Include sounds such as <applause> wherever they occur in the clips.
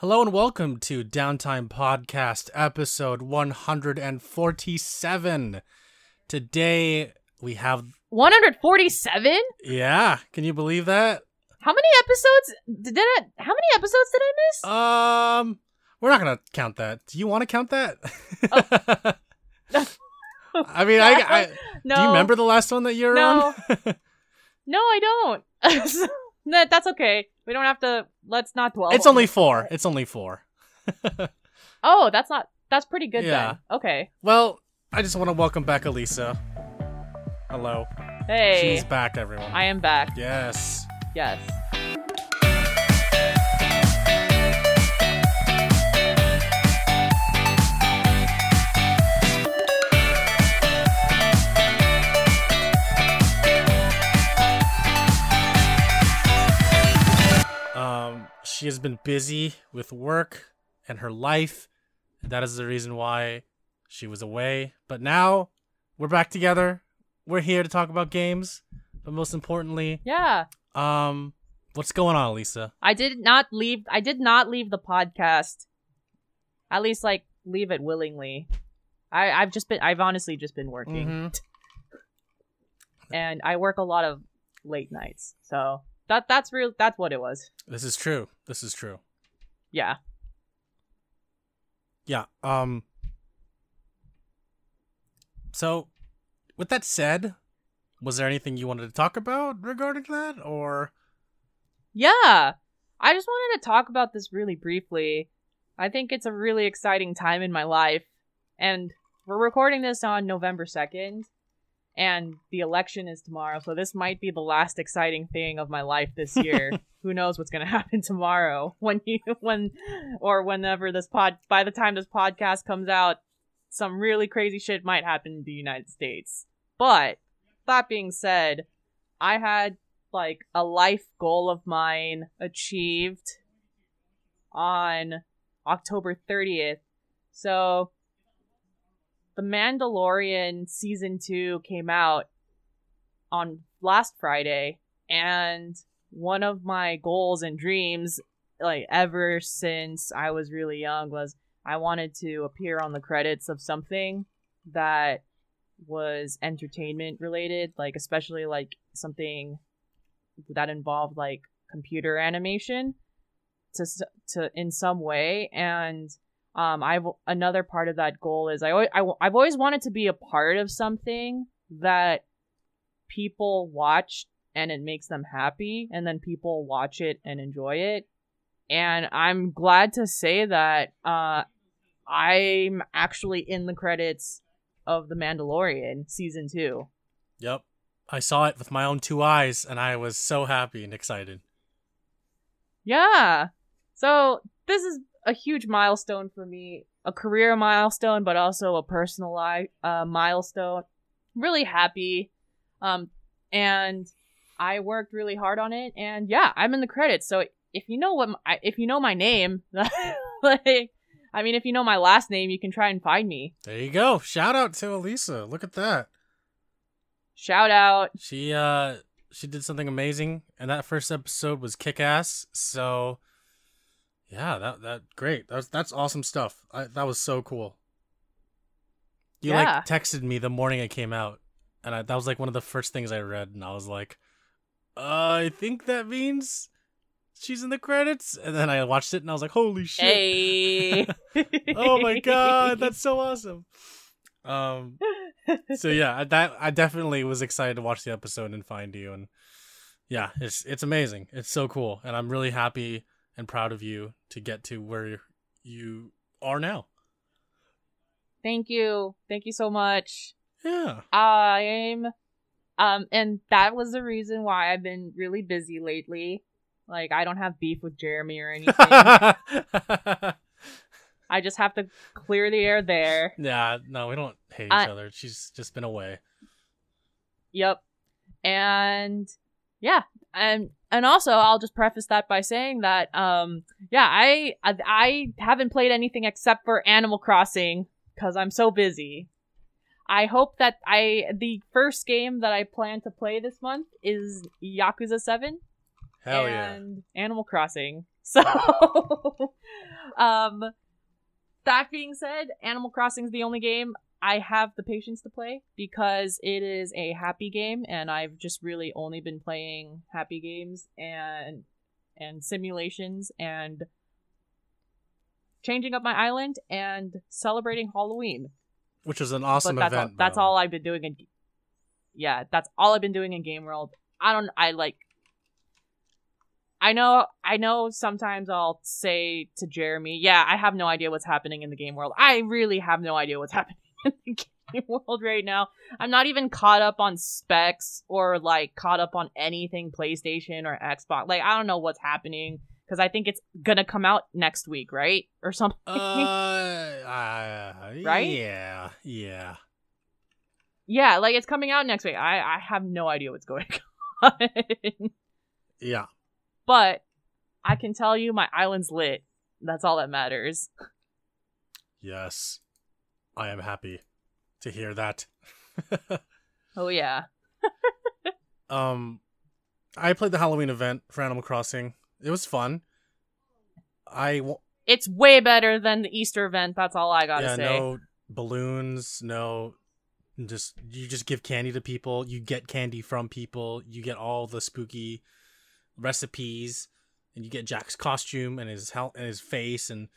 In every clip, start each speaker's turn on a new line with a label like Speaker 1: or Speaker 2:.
Speaker 1: Hello and welcome to Downtime Podcast, episode 147. Today we have,
Speaker 2: 147?
Speaker 1: yeah, can you believe that?
Speaker 2: How many episodes did it? How many episodes did I miss?
Speaker 1: Um, we're not gonna count that. Do you want to count that? <laughs> I mean, I, I <laughs>
Speaker 2: no.
Speaker 1: do you remember the last one that you were
Speaker 2: No.
Speaker 1: on?
Speaker 2: No, I don't. <laughs> that, that's okay. We don't have to. Let's not dwell.
Speaker 1: it's
Speaker 2: on
Speaker 1: only four. It's only four. <laughs>
Speaker 2: Oh, that's not. That's pretty good
Speaker 1: Yeah.
Speaker 2: then. Okay.
Speaker 1: Well, I just want to welcome back Elisa. Hello.
Speaker 2: Hey,
Speaker 1: She's back, everyone.
Speaker 2: I am back.
Speaker 1: yes.
Speaker 2: Yes.
Speaker 1: She has been busy with work and her life. And that is the reason why she was away. But now we're back together. We're here to talk about games. But most importantly,
Speaker 2: Yeah.
Speaker 1: um, what's going on, Lisa?
Speaker 2: I did not leave. I did not leave the podcast. At least, like, leave it willingly. I, I've just been. I've honestly just been working.
Speaker 1: Mhm.
Speaker 2: and I work a lot of late nights. So that that's real that's what it was.
Speaker 1: This is true. This is true.
Speaker 2: Yeah.
Speaker 1: Yeah. Um. So, with that said, was there anything you wanted to talk about regarding that, or?
Speaker 2: Yeah. I just wanted to talk about this really briefly. I think it's a really exciting time in my life and we're recording this on November 2nd and the election is tomorrow. So this might be the last exciting thing of my life this <laughs> year. Who knows what's going <laughs> to happen tomorrow when you when or whenever this pod by the time this podcast comes out some really crazy shit might happen in the United States. But that being said, I had like a life goal of mine achieved on October 30th. So The Mandalorian season 2 came out on last Friday and one of my goals and dreams like ever since I was really young was I wanted to appear on the credits of something that was entertainment related, like especially like something that involved like computer animation to to in some way and um I've another part of that goal is I, I I've always wanted to be a part of something that people watch and it makes them happy and then people watch it and enjoy it and I'm glad to say that uh I'm actually in the credits of The Mandalorian season 2
Speaker 1: Yep. I saw it with my own two eyes, and I was so happy and excited.
Speaker 2: Yeah. So this is a huge milestone for me, a career milestone, but also a personal life uh, milestone. Really happy, um, and I worked really hard on it, and yeah, I'm in the credits. So if you know what, my, if you know my name, <laughs> like, I mean, if you know my last name, you can try and find me.
Speaker 1: There you go. Shout out to Elisa. Look at that.
Speaker 2: Shout out.
Speaker 1: She uh she did something amazing, and that first episode was kick ass. So yeah, that that great. That's that's awesome stuff. I, that was so cool. You
Speaker 2: Yeah.
Speaker 1: like texted me the morning it came out, and I, that was like one of the first things I read, and I was like, uh, I think that means she's in the credits. And then I watched it, and I was like, holy shit!
Speaker 2: Hey. <laughs>
Speaker 1: oh my god, <laughs> that's so awesome. Um, so yeah, I- that I definitely was excited to watch the episode and find you, and yeah, it's it's amazing. It's so cool, and I'm really happy and proud of you to get to where you are now.
Speaker 2: Thank you. Thank you so much.
Speaker 1: Yeah.
Speaker 2: I'm um and that was the reason why I've been really busy lately. Like I don't have beef with Jeremy or anything. <laughs> I just have to clear the air there.
Speaker 1: yeah, no, we don't hate each
Speaker 2: I-
Speaker 1: other. She's just been away.
Speaker 2: Yep. And yeah, and and also I'll just preface that by saying that um yeah, I I, I haven't played anything except for Animal Crossing cuz I'm so busy. I hope that I the first game that I plan to play this month is Yakuza 7
Speaker 1: Hell yeah.
Speaker 2: and Animal Crossing. <laughs> So, um, that being said, Animal Crossing is the only game I have the patience to play because it is a happy game, and I've just really only been playing happy games and and simulations and changing up my island and celebrating Halloween.
Speaker 1: Which is an awesome
Speaker 2: but that's
Speaker 1: event.
Speaker 2: All, that's all I've been doing in. Yeah, that's all I've been doing in Game World. I don't. I like. I know. I know. Sometimes I'll say to Jeremy, "Yeah, I have no idea what's happening in the game world. I really have no idea what's <laughs> happening <laughs> in the game world right now. I'm not even caught up on specs or like caught up on anything PlayStation or Xbox. Like I don't know what's happening." Because I think it's gonna come out next week, right, or something.
Speaker 1: Uh, uh,
Speaker 2: Right?
Speaker 1: Yeah, yeah.
Speaker 2: Yeah, like it's coming out next week. I I have no idea what's going <laughs> on.
Speaker 1: Yeah.
Speaker 2: but I can tell you my island's lit. That's all that matters.
Speaker 1: Yes. I am happy to hear that.
Speaker 2: Oh yeah. <laughs>
Speaker 1: um I played the Halloween event for Animal Crossing. It was fun. I w-
Speaker 2: It's way better than the Easter event, that's all I gotta
Speaker 1: yeah,
Speaker 2: say.
Speaker 1: no balloons, no just you just give candy to people, you get candy from people, you get all the spooky recipes and you get Jack's costume and his hel- and his face and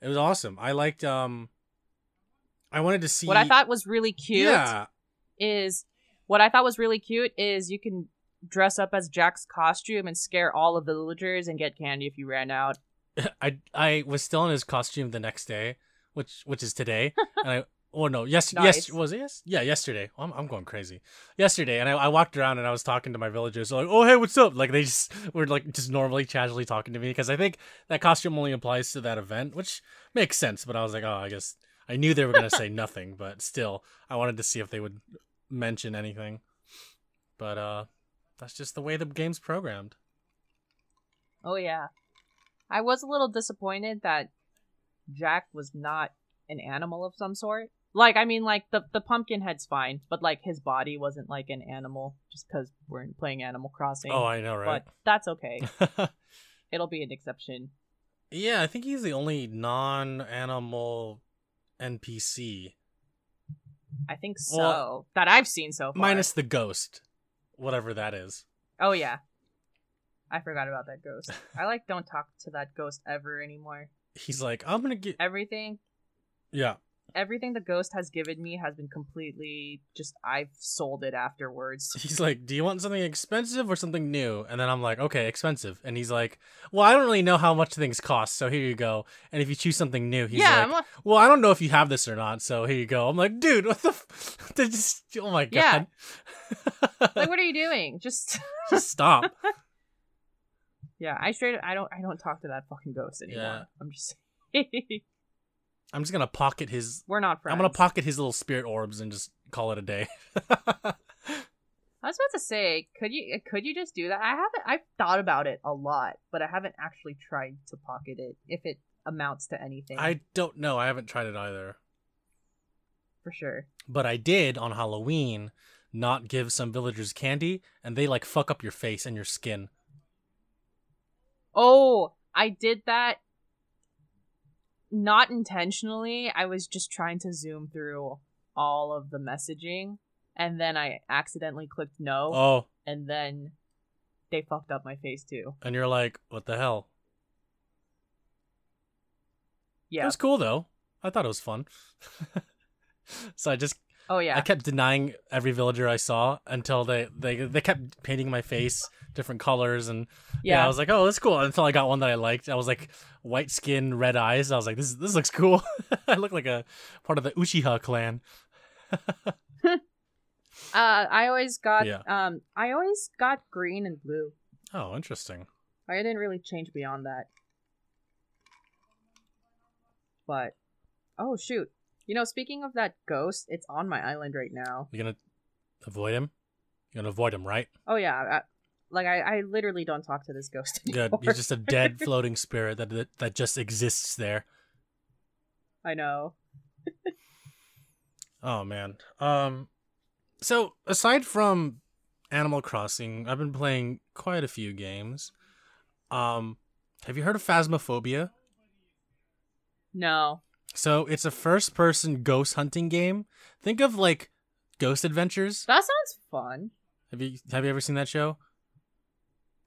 Speaker 1: it was awesome. I liked um I wanted to see
Speaker 2: What I thought was really cute
Speaker 1: Yeah.
Speaker 2: is what I thought was really cute is you can dress up as Jack's costume and scare all of the villagers and get candy if you ran out. <laughs>
Speaker 1: I I was still in his costume the next day, which which is today. and I <laughs> oh no, yes yes was it yes? Yeah, yesterday. I'm I'm going crazy. Yesterday and I, I walked around and I was talking to my villagers like, "Oh, hey, what's up?" Like they just <laughs> were like just normally casually talking to me because I think that costume only applies to that event, which makes sense, but I was like, "Oh, I guess I knew they were going to say nothing, <laughs> but still I wanted to see if they would mention anything." But uh that's just the way the game's programmed.
Speaker 2: Oh yeah. I was a little disappointed that Jack was not an animal of some sort. Like I mean like the the pumpkin head's fine, but like his body wasn't like an animal just cuz we're playing Animal Crossing.
Speaker 1: Oh, I know, right?
Speaker 2: But that's okay. <laughs> It'll be an exception.
Speaker 1: Yeah, I think he's the only non-animal NPC,
Speaker 2: I think so.
Speaker 1: Well,
Speaker 2: that I've seen so far.
Speaker 1: minus the ghost, whatever that is.
Speaker 2: Oh yeah. I forgot about that ghost. <laughs> I like don't talk to that ghost ever anymore.
Speaker 1: He's like, I'm gonna get.
Speaker 2: Everything
Speaker 1: Yeah,
Speaker 2: everything the ghost has given me has been completely just I've sold it afterwards. <laughs>
Speaker 1: he's like, do you want something expensive or something new? And then I'm like, okay, expensive. And he's like, well, I don't really know how much things cost, so here you go. And if you choose something new, he's
Speaker 2: yeah,
Speaker 1: like,
Speaker 2: a-
Speaker 1: well, I don't know if you have this or not, so here you go. I'm like, dude, what the? F-? <laughs> Just, oh my
Speaker 2: Yeah.
Speaker 1: god,
Speaker 2: like what <laughs> are you doing? Just
Speaker 1: just stop.
Speaker 2: yeah, I straight I don't I don't talk to that fucking ghost anymore.
Speaker 1: Yeah.
Speaker 2: I'm just
Speaker 1: I'm just gonna pocket his.
Speaker 2: we're not friends.
Speaker 1: I'm gonna pocket his little spirit orbs and just call it a day.
Speaker 2: I was about to say, could you could you just do that? I haven't. I've thought about it a lot, but I haven't actually tried to pocket it. If it amounts to anything,
Speaker 1: I don't know. I haven't tried it either.
Speaker 2: for sure.
Speaker 1: But I did on Halloween not give some villagers candy, and they like fuck up your face and your skin.
Speaker 2: Oh, I did that. Not intentionally. I was just trying to zoom through all of the messaging, and then I accidentally clicked no,
Speaker 1: Oh,
Speaker 2: and then they fucked up my face too.
Speaker 1: and you're like, what the hell?
Speaker 2: Yeah.
Speaker 1: It was cool though. I thought it was fun. <laughs> so I just
Speaker 2: Oh yeah.
Speaker 1: I kept denying every villager I saw until they they they kept painting my face different colors and yeah.
Speaker 2: yeah.
Speaker 1: I was like, oh, that's cool. Until I got one that I liked. I was like, white skin, red eyes. I was like, this this looks cool. <laughs> I look like a part of the Uchiha clan. <laughs>
Speaker 2: Uh, I always got
Speaker 1: Yeah.
Speaker 2: um, I always got green and blue.
Speaker 1: Oh, interesting.
Speaker 2: I didn't really change beyond that. But, oh shoot! You know, speaking of that ghost, it's on my island right now.
Speaker 1: You're gonna avoid him? You're gonna avoid him, right?
Speaker 2: Oh yeah, I, like I, I literally don't talk to this ghost <laughs> anymore.
Speaker 1: Good. He's just a dead <laughs> floating spirit that that, that just exists there.
Speaker 2: I know. <laughs>
Speaker 1: Oh man. Um so aside from Animal Crossing, I've been playing quite a few games. Um Have you heard of Phasmophobia?
Speaker 2: No.
Speaker 1: So it's a first person ghost hunting game. Think of like Ghost Adventures.
Speaker 2: That sounds fun.
Speaker 1: Have you have you ever seen that show?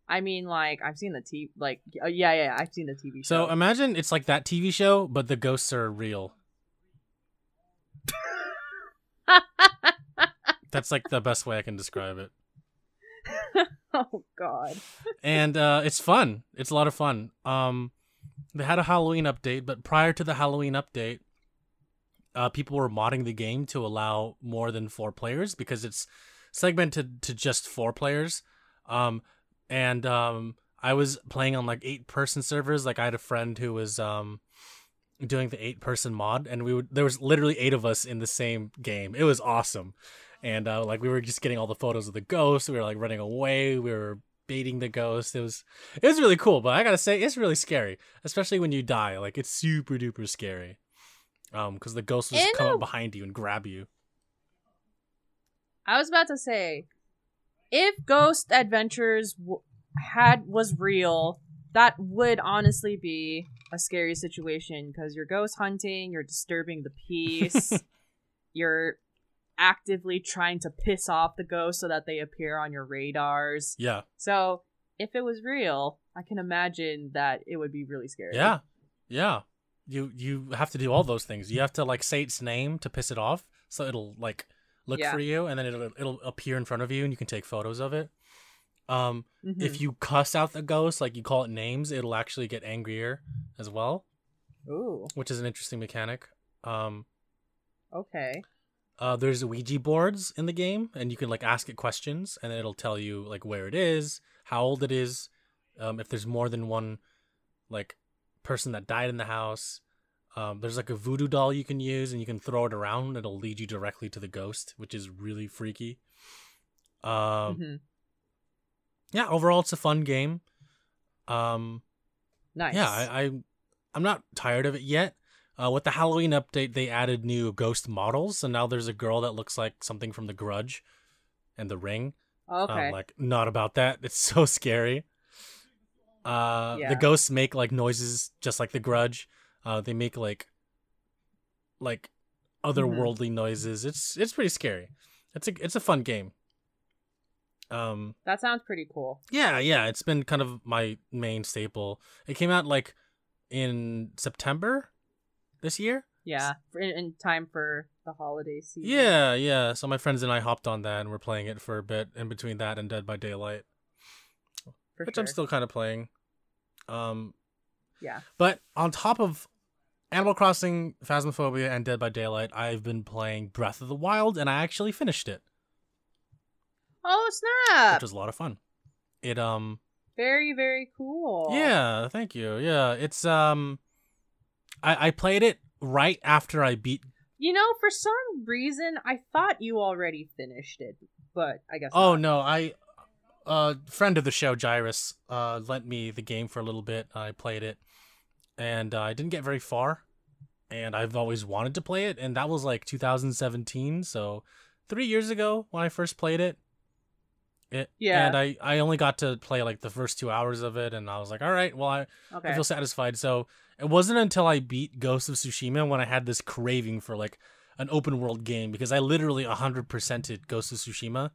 Speaker 2: I mean, like I've seen the TV. Like, uh, yeah, yeah, I've seen the TV show.
Speaker 1: So imagine it's like that TV show, but the ghosts are real. <laughs> That's like the best way I can describe it. <laughs>
Speaker 2: oh God.
Speaker 1: and uh, it's fun. It's a lot of fun. Um, they had a Halloween update, but prior to the Halloween update, uh, people were modding the game to allow more than four players because it's segmented to just four players. Um, and um, I was playing on like eight person servers. Like I had a friend who was um doing the eight person mod, and we would there was literally eight of us in the same game. It was awesome, and uh, like we were just getting all the photos of the ghosts. We were like running away. We were baiting the ghost. It was it was really cool, but I gotta say it's really scary, especially when you die. Like it's super duper scary. Um, because the ghost will just come up behind you and grab you.
Speaker 2: I was about to say, if Ghost Adventures w- had was real, that would honestly be a scary situation because you're ghost hunting, you're disturbing the <laughs> peace, you're actively trying to piss off the ghosts so that they appear on your radars.
Speaker 1: Yeah,
Speaker 2: So, if it was real, I can imagine that it would be really scary.
Speaker 1: yeah, yeah. You you have to do all those things. You have to like say its name to piss it off, so it'll like look
Speaker 2: Yeah.
Speaker 1: for you, and then it'll it'll appear in front of you, and you can take photos of it. Um,
Speaker 2: Mhm.
Speaker 1: if you cuss out the ghost, like you call it names, it'll actually get angrier as well,
Speaker 2: Ooh,
Speaker 1: which is an interesting mechanic. Um,
Speaker 2: okay.
Speaker 1: Uh, there's Ouija boards in the game, and you can like ask it questions, and it'll tell you like where it is, how old it is, um, if there's more than one like person that died in the house. Um, there's like a voodoo doll you can use, and you can throw it around. and It'll lead you directly to the ghost, which is really freaky. Um,
Speaker 2: Mhm.
Speaker 1: yeah, overall it's a fun game. Um,
Speaker 2: Nice.
Speaker 1: yeah, I, I I'm not tired of it yet. Uh, with the Halloween update, they added new ghost models, and now there's a girl that looks like something from The Grudge, and The Ring.
Speaker 2: okay.
Speaker 1: Um, like not about that. It's so scary. Uh,
Speaker 2: Yeah.
Speaker 1: the ghosts make like noises just like The Grudge. Uh, they make like like otherworldly noises. It's it's pretty scary. It's a it's a fun game. Um,
Speaker 2: that sounds pretty cool.
Speaker 1: yeah, yeah, it's been kind of my main staple. It came out like in September this year.
Speaker 2: Yeah, in, in time for the holiday season.
Speaker 1: Yeah, yeah. So my friends and I hopped on that and we're playing it for a bit in between that and Dead by Daylight,
Speaker 2: for
Speaker 1: which
Speaker 2: sure.
Speaker 1: I'm still kind of playing. Um,
Speaker 2: Yeah.
Speaker 1: but on top of Animal Crossing, Phasmophobia, and Dead by Daylight, I've been playing Breath of the Wild, and I actually finished it,
Speaker 2: Oh snap!
Speaker 1: which was a lot of fun. It um
Speaker 2: very very cool.
Speaker 1: Yeah, thank you. Yeah, it's um, I I played it right after I beat.
Speaker 2: You know, for some reason, I thought you already finished it, but I guess.
Speaker 1: Oh
Speaker 2: not.
Speaker 1: no, I a uh, friend of the show, Gyrus, uh, lent me the game for a little bit. I played it, and uh, I didn't get very far. And I've always wanted to play it, and that was like 2017, so three years ago when I first played it. It,
Speaker 2: Yeah.
Speaker 1: And I, I only got to play like the first two hours of it, and I was like, all right, well, I,
Speaker 2: Okay.
Speaker 1: I feel satisfied. So it wasn't until I beat Ghost of Tsushima when I had this craving for like an open world game because I literally 100%ed Ghost of Tsushima.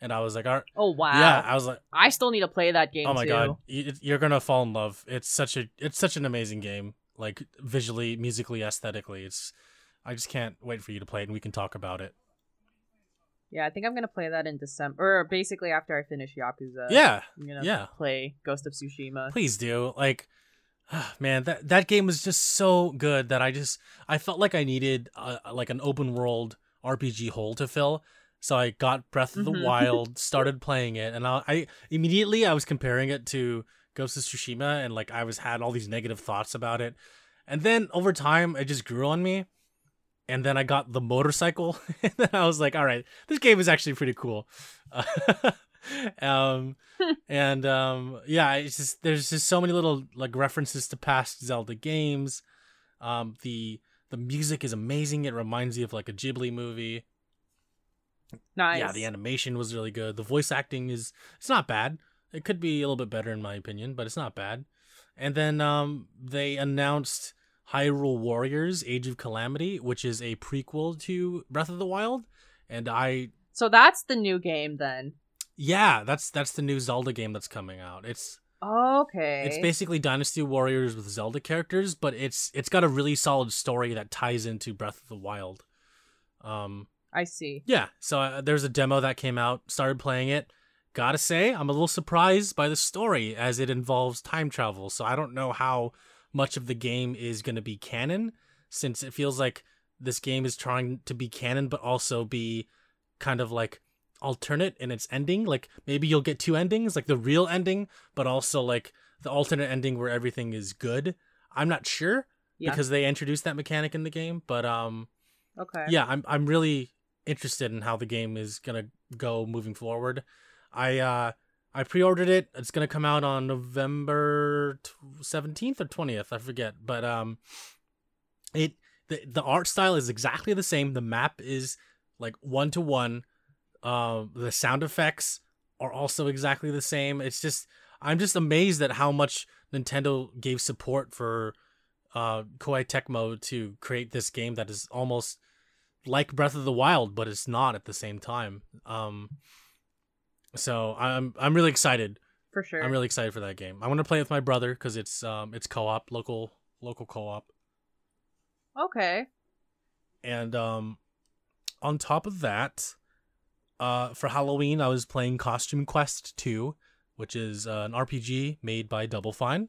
Speaker 1: And I was like, right,
Speaker 2: oh wow.
Speaker 1: yeah, I was like,
Speaker 2: I still need to play that game.
Speaker 1: oh my
Speaker 2: too.
Speaker 1: god, You- you're gonna fall in love. It's such a, it's such an amazing game. Like visually, musically, aesthetically, it's. I just can't wait for you to play it, and we can talk about it.
Speaker 2: Yeah, I think I'm gonna play that in December, or basically after I finish Yakuza.
Speaker 1: yeah,
Speaker 2: I'm gonna
Speaker 1: yeah.
Speaker 2: play Ghost of Tsushima.
Speaker 1: please do like <sighs> man that that game was just so good that i just i felt like i needed uh, like an open world rpg hole to fill. So i got breath of the
Speaker 2: Mhm.
Speaker 1: wild <laughs> started playing it and I, I immediately i was comparing it to ghost of tsushima and like i was had all these negative thoughts about it. And then over time it just grew on me and then i got the motorcycle <laughs> and then i was like all right this game is actually pretty cool <laughs> <laughs> um and um yeah it's just there's just so many little like references to past zelda games um the the music is amazing it reminds you of like a ghibli movie
Speaker 2: nice.
Speaker 1: yeah the animation was really good the voice acting is it's not bad it could be a little bit better in my opinion but it's not bad And then um, they announced Hyrule Warriors: Age of Calamity, which is a prequel to Breath of the Wild. And I,
Speaker 2: So that's the new game then.
Speaker 1: Yeah, that's that's the new Zelda game that's coming out. It's
Speaker 2: Okay.
Speaker 1: It's basically Dynasty Warriors with Zelda characters, but it's it's got a really solid story that ties into Breath of the Wild. Um,
Speaker 2: I see.
Speaker 1: yeah, so uh, there's a demo that came out. Started playing it. Gotta say, I'm a little surprised by the story as it involves time travel. So I don't know how much of the game is going to be canon, since it feels like this game is trying to be canon, but also be kind of like alternate in its ending. Like maybe you'll get two endings, like the real ending, but also like the alternate ending where everything is good. I'm not sure
Speaker 2: Yeah.
Speaker 1: because they introduced that mechanic in the game, but um
Speaker 2: Okay.
Speaker 1: yeah, I'm I'm really interested in how the game is gonna go moving forward. I uh I pre-ordered it. It's gonna come out on November seventeenth or twentieth. I forget, but um, it the the art style is exactly the same. The map is like one to one. Um, the sound effects are also exactly the same. It's just I'm just amazed at how much Nintendo gave support for uh Koei Tecmo to create this game that is almost like Breath of the Wild, but it's not at the same time. Um, so I'm I'm really excited.
Speaker 2: For sure.
Speaker 1: I'm really excited for that game. I want to play with my brother because it's um it's co-op, local local co-op,
Speaker 2: okay.
Speaker 1: and um on top of that, uh for Halloween I was playing Costume Quest 2, which is uh, an RPG made by Double Fine.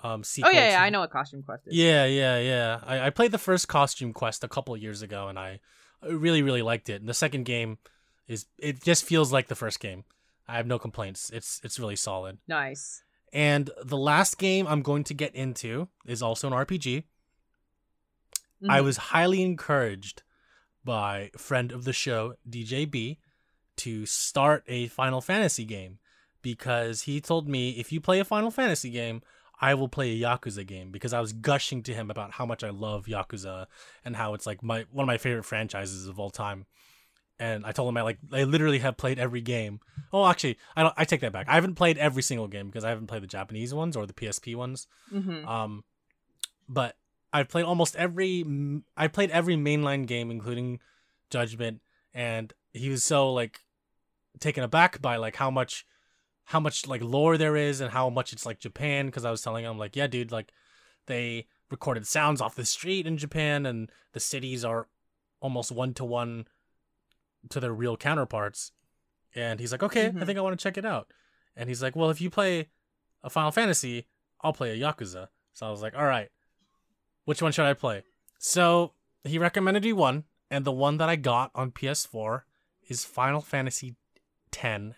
Speaker 1: Um,
Speaker 2: Oh yeah, yeah, I know what Costume Quest is.
Speaker 1: Yeah, yeah, yeah. I, I played the first Costume Quest a couple years ago, and I I really, really liked it. And the second game is it just feels like the first game. I have no complaints. It's it's really solid.
Speaker 2: Nice.
Speaker 1: And the last game I'm going to get into is also an RPG. I
Speaker 2: Mhm.
Speaker 1: was highly encouraged by friend of the show DJB to start a Final Fantasy game because he told me if you play a Final Fantasy game, I will play a Yakuza game because I was gushing to him about how much I love Yakuza and how it's like my one of my favorite franchises of all time. And I told him I like I literally have played every game. Oh, actually, I don't. I take that back. I haven't played every single game because I haven't played the Japanese ones or the PSP ones.
Speaker 2: Mhm.
Speaker 1: Um, but I've played almost every. I played every mainline game, including Judgment, and he was so like taken aback by like how much, how much like lore there is and how much it's like Japan. Because I was telling him like, yeah, dude, like they recorded sounds off the street in Japan, and the cities are almost one to one to their real counterparts. And he's like, okay, I
Speaker 2: Mhm.
Speaker 1: think I want to check it out. And he's like, well, if you play a Final Fantasy, I'll play a Yakuza. So I was like, all right, which one should I play? So he recommended me one, and the one that I got on PS4 is Final Fantasy X.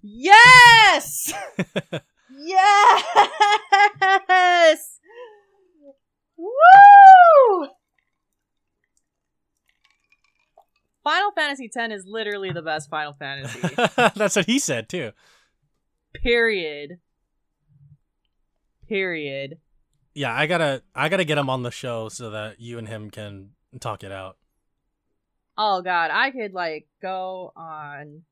Speaker 2: Yes! <laughs> yes! Woo! Final Fantasy X is literally the best Final Fantasy. <laughs>
Speaker 1: That's what he said too.
Speaker 2: Period. Period.
Speaker 1: Yeah, I gotta, I gotta get him on the show so that you and him can talk it out.
Speaker 2: Oh god, I could like go on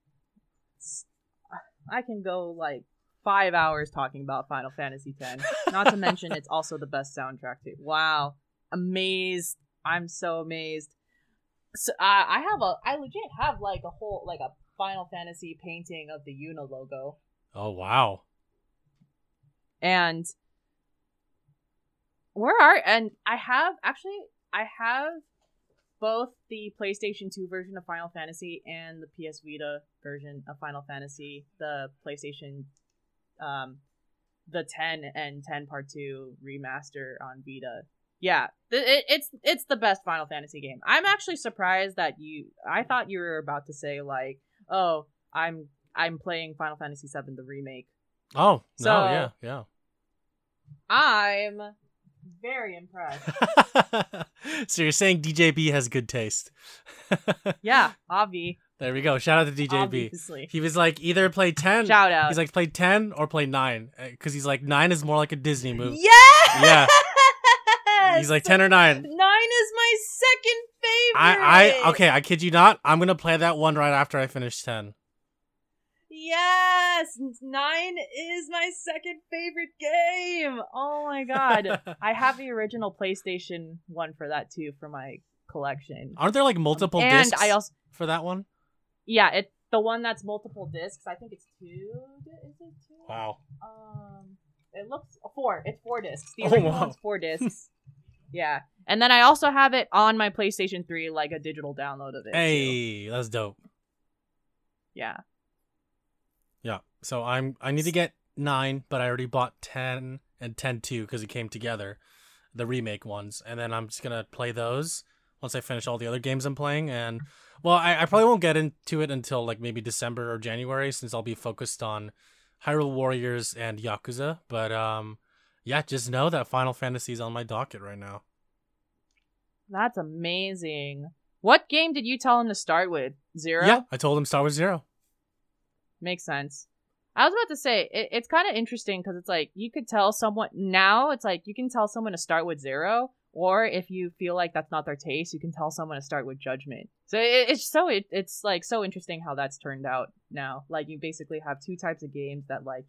Speaker 2: I can go like 5 hours talking about Final Fantasy X. Not to mention it's <laughs> also the best soundtrack too. Wow. Amazed. I'm so amazed. So uh, I have a I legit have like a whole like a Final Fantasy painting of the Yuna logo.
Speaker 1: Oh wow.
Speaker 2: and where are and I have actually I have both the PlayStation 2 version of Final Fantasy and the PS Vita version of Final Fantasy, the PlayStation um the 10 and 10 part 2 remaster on Vita. Yeah, it, it's it's the best Final Fantasy game. I'm actually surprised that you I thought you were about to say like, "Oh, I'm I'm playing Final Fantasy 7 the remake."
Speaker 1: Oh no,
Speaker 2: So-
Speaker 1: yeah, yeah.
Speaker 2: I'm very impressed. <laughs>
Speaker 1: so you're saying DJB has good taste? <laughs>
Speaker 2: Yeah, Avi.
Speaker 1: there we go. Shout out to DJB.
Speaker 2: Obviously.
Speaker 1: He was like either play ten.
Speaker 2: Shout out.
Speaker 1: He's like play ten or play nine uh, because he's like nine is more like a Disney movie.
Speaker 2: yeah!
Speaker 1: Yeah. <laughs> He's like ten or nine.
Speaker 2: Nine is my second favorite.
Speaker 1: I I okay. I kid you not. I'm gonna play that one right after I finish ten.
Speaker 2: Yes! Nine is my second favorite game. Oh my god. <laughs> I have the original PlayStation one for that too for my collection.
Speaker 1: Aren't there like multiple
Speaker 2: and
Speaker 1: discs
Speaker 2: I also
Speaker 1: for that one?
Speaker 2: yeah, it the one that's multiple discs. I think it's two. Is it two?
Speaker 1: Wow.
Speaker 2: Um, it looks four. It's four discs. The
Speaker 1: Oh, wow.
Speaker 2: one's four <laughs> discs. yeah, and then I also have it on my PlayStation Three, like a digital download of it. too.
Speaker 1: Hey, that's dope.
Speaker 2: Yeah.
Speaker 1: So I'm I need to get nine, but I already bought ten and ten two because it came together, the remake ones, and then I'm just gonna play those once I finish all the other games I'm playing. And well, I, I probably won't get into it until like maybe December or January since I'll be focused on Hyrule Warriors and Yakuza. But um, yeah, just know that Final Fantasy is on my docket right now.
Speaker 2: That's amazing. What game did you tell him to start with? Zero?
Speaker 1: Yeah, I told him Star Wars Zero.
Speaker 2: Makes sense. I was about to say, it, it's kind of interesting because it's like you could tell someone now, it's like you can tell someone to start with zero, or if you feel like that's not their taste, you can tell someone to start with judgment. So it, it's so, it, it's like so interesting how that's turned out now. Like you basically have two types of games that, like,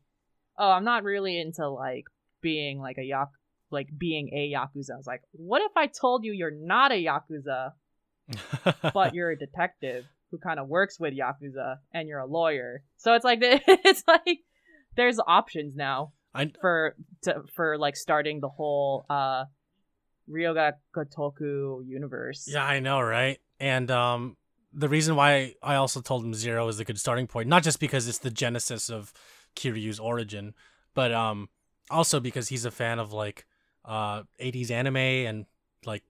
Speaker 2: oh, I'm not really into like being like a yak, like being a Yakuza. I was like, what if I told you you're not a Yakuza, <laughs> but you're a detective who kind of works with yakuza and you're a lawyer so it's like <laughs> it's like there's options now
Speaker 1: I
Speaker 2: for to, for like starting the whole uh ryu ga gotoku universe
Speaker 1: Yeah, I know, right? And um, the reason why I also told him zero is a good starting point, not just because it's the genesis of Kiryu's origin, but um, also because he's a fan of like uh 80s anime and like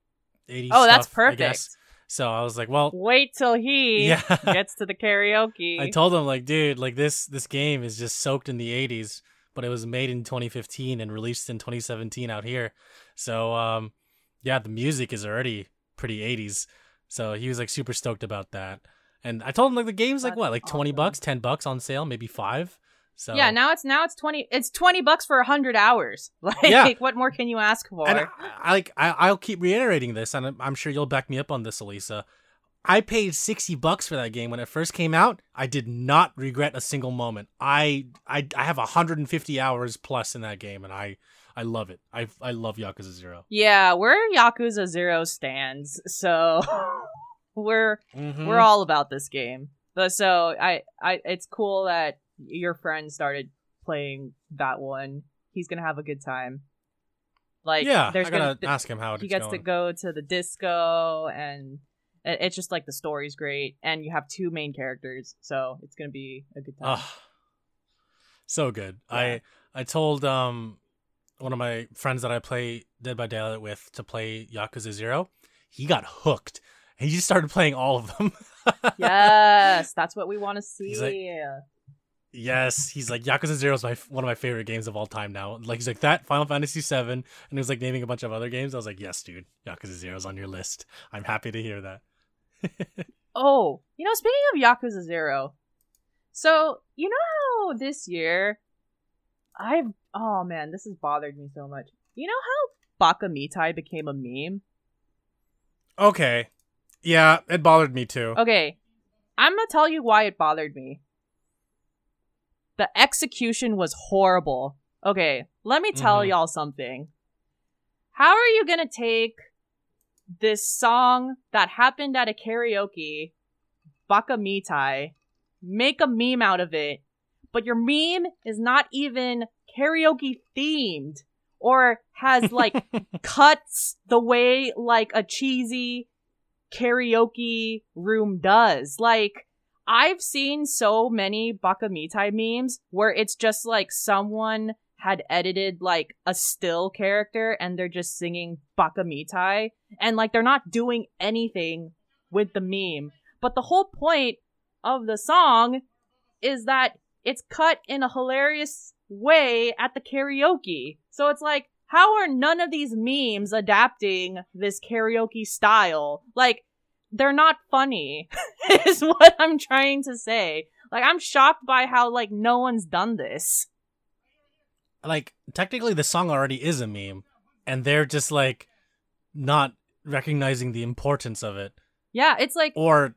Speaker 1: 80s.
Speaker 2: oh that's
Speaker 1: stuff, guess.
Speaker 2: perfect
Speaker 1: So I was like, well,
Speaker 2: wait till he
Speaker 1: yeah. <laughs>
Speaker 2: gets to the karaoke
Speaker 1: I told him like, dude, like this this game is just soaked in the 80s, but it was made in 2015 and released in 2017 out here. So um, yeah, the music is already pretty 80s. So he was like super stoked about that. And I told him like the game's like
Speaker 2: That's
Speaker 1: what, like 20
Speaker 2: awesome.
Speaker 1: bucks, 10 bucks on sale, maybe 5. So
Speaker 2: yeah now it's now it's 20 it's 20 bucks for 100 hours <laughs> like
Speaker 1: Yeah.
Speaker 2: what more can you ask for
Speaker 1: And I, I like I, I'll keep reiterating this, and I'm, I'm sure you'll back me up on this, Elisa. I paid sixty bucks for that game when it first came out. I did not regret a single moment. I I, I have 150 hours plus in that game, and I I love it. I I love Yakuza Zero.
Speaker 2: yeah we're yakuza zero stands so <laughs> we're
Speaker 1: Mhm.
Speaker 2: we're all about this game. But so I, I, it's cool that your friend started playing that one. He's gonna have a good time. Like,
Speaker 1: yeah.
Speaker 2: there's
Speaker 1: I gotta
Speaker 2: gonna
Speaker 1: ask him how
Speaker 2: he gets
Speaker 1: going.
Speaker 2: to go to the disco, and it's just like the story's great, and you have two main characters, so it's gonna be a good time.
Speaker 1: So good.
Speaker 2: Yeah.
Speaker 1: I I told um one of my friends that I play Dead by Daylight with to play Yakuza Zero. He got hooked. He just started playing all of them. <laughs>
Speaker 2: yes, that's what we want to see.
Speaker 1: Like- Yes, he's like Yakuza Zero is my one of my favorite games of all time now. Like he's like that Final Fantasy Seven, and he was like naming a bunch of other games. I was like, yes, dude, Yakuza Zero is on your list. I'm happy to hear that. <laughs>
Speaker 2: Oh, you know, speaking of Yakuza Zero, so you know how this year I've oh man, this has bothered me so much. You know how Baka Mitai became a meme?
Speaker 1: Okay, yeah, it bothered me too.
Speaker 2: Okay, I'm gonna tell you why it bothered me. The execution was horrible. Okay, let me tell
Speaker 1: Mhm.
Speaker 2: y'all something. How are you gonna take this song that happened at a karaoke, Baka Mitai, make a meme out of it, but your meme is not even karaoke themed or has like <laughs> cuts the way like a cheesy karaoke room does. Like, I've seen so many Bakamitai memes where it's just like someone had edited like a still character and they're just singing Bakamitai and like they're not doing anything with the meme. But the whole point of the song is that it's cut in a hilarious way at the karaoke. So it's like, how are none of these memes adapting this karaoke style? Like, they're not funny, <laughs> <laughs> is what I'm trying to say. Like, I'm shocked by how, like, no one's done this.
Speaker 1: like technically the song already is a meme, and they're just like not recognizing the importance of it,
Speaker 2: Yeah, it's like,
Speaker 1: or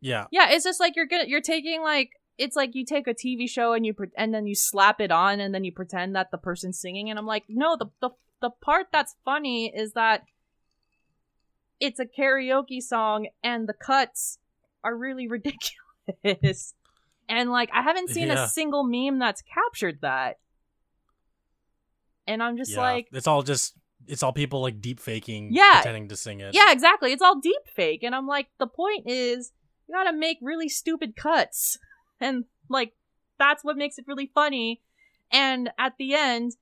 Speaker 1: Yeah.
Speaker 2: Yeah, it's just like you're gonna you're taking like it's like you take a TV show and you pre- and then you slap it on and then you pretend that the person's singing and I'm like, no, the the the part that's funny is that it's a karaoke song and the cuts are really <laughs> ridiculous. and like I haven't seen
Speaker 1: Yeah.
Speaker 2: a single meme that's captured that. And I'm just
Speaker 1: yeah.
Speaker 2: like
Speaker 1: it's all just it's all people like deep faking
Speaker 2: Yeah.
Speaker 1: pretending to sing it.
Speaker 2: Yeah, exactly. It's all deep fake. And I'm like, the point is you gotta make really stupid cuts. <laughs> And like that's what makes it really funny. And at the end,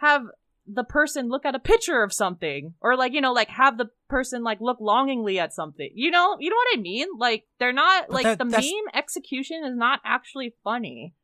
Speaker 2: have the person look at a picture of something. Or like, you know, like have the person like look longingly at something. You know, you know what I mean? Like they're not
Speaker 1: But
Speaker 2: like
Speaker 1: that-
Speaker 2: the
Speaker 1: that's-
Speaker 2: meme execution is not actually funny.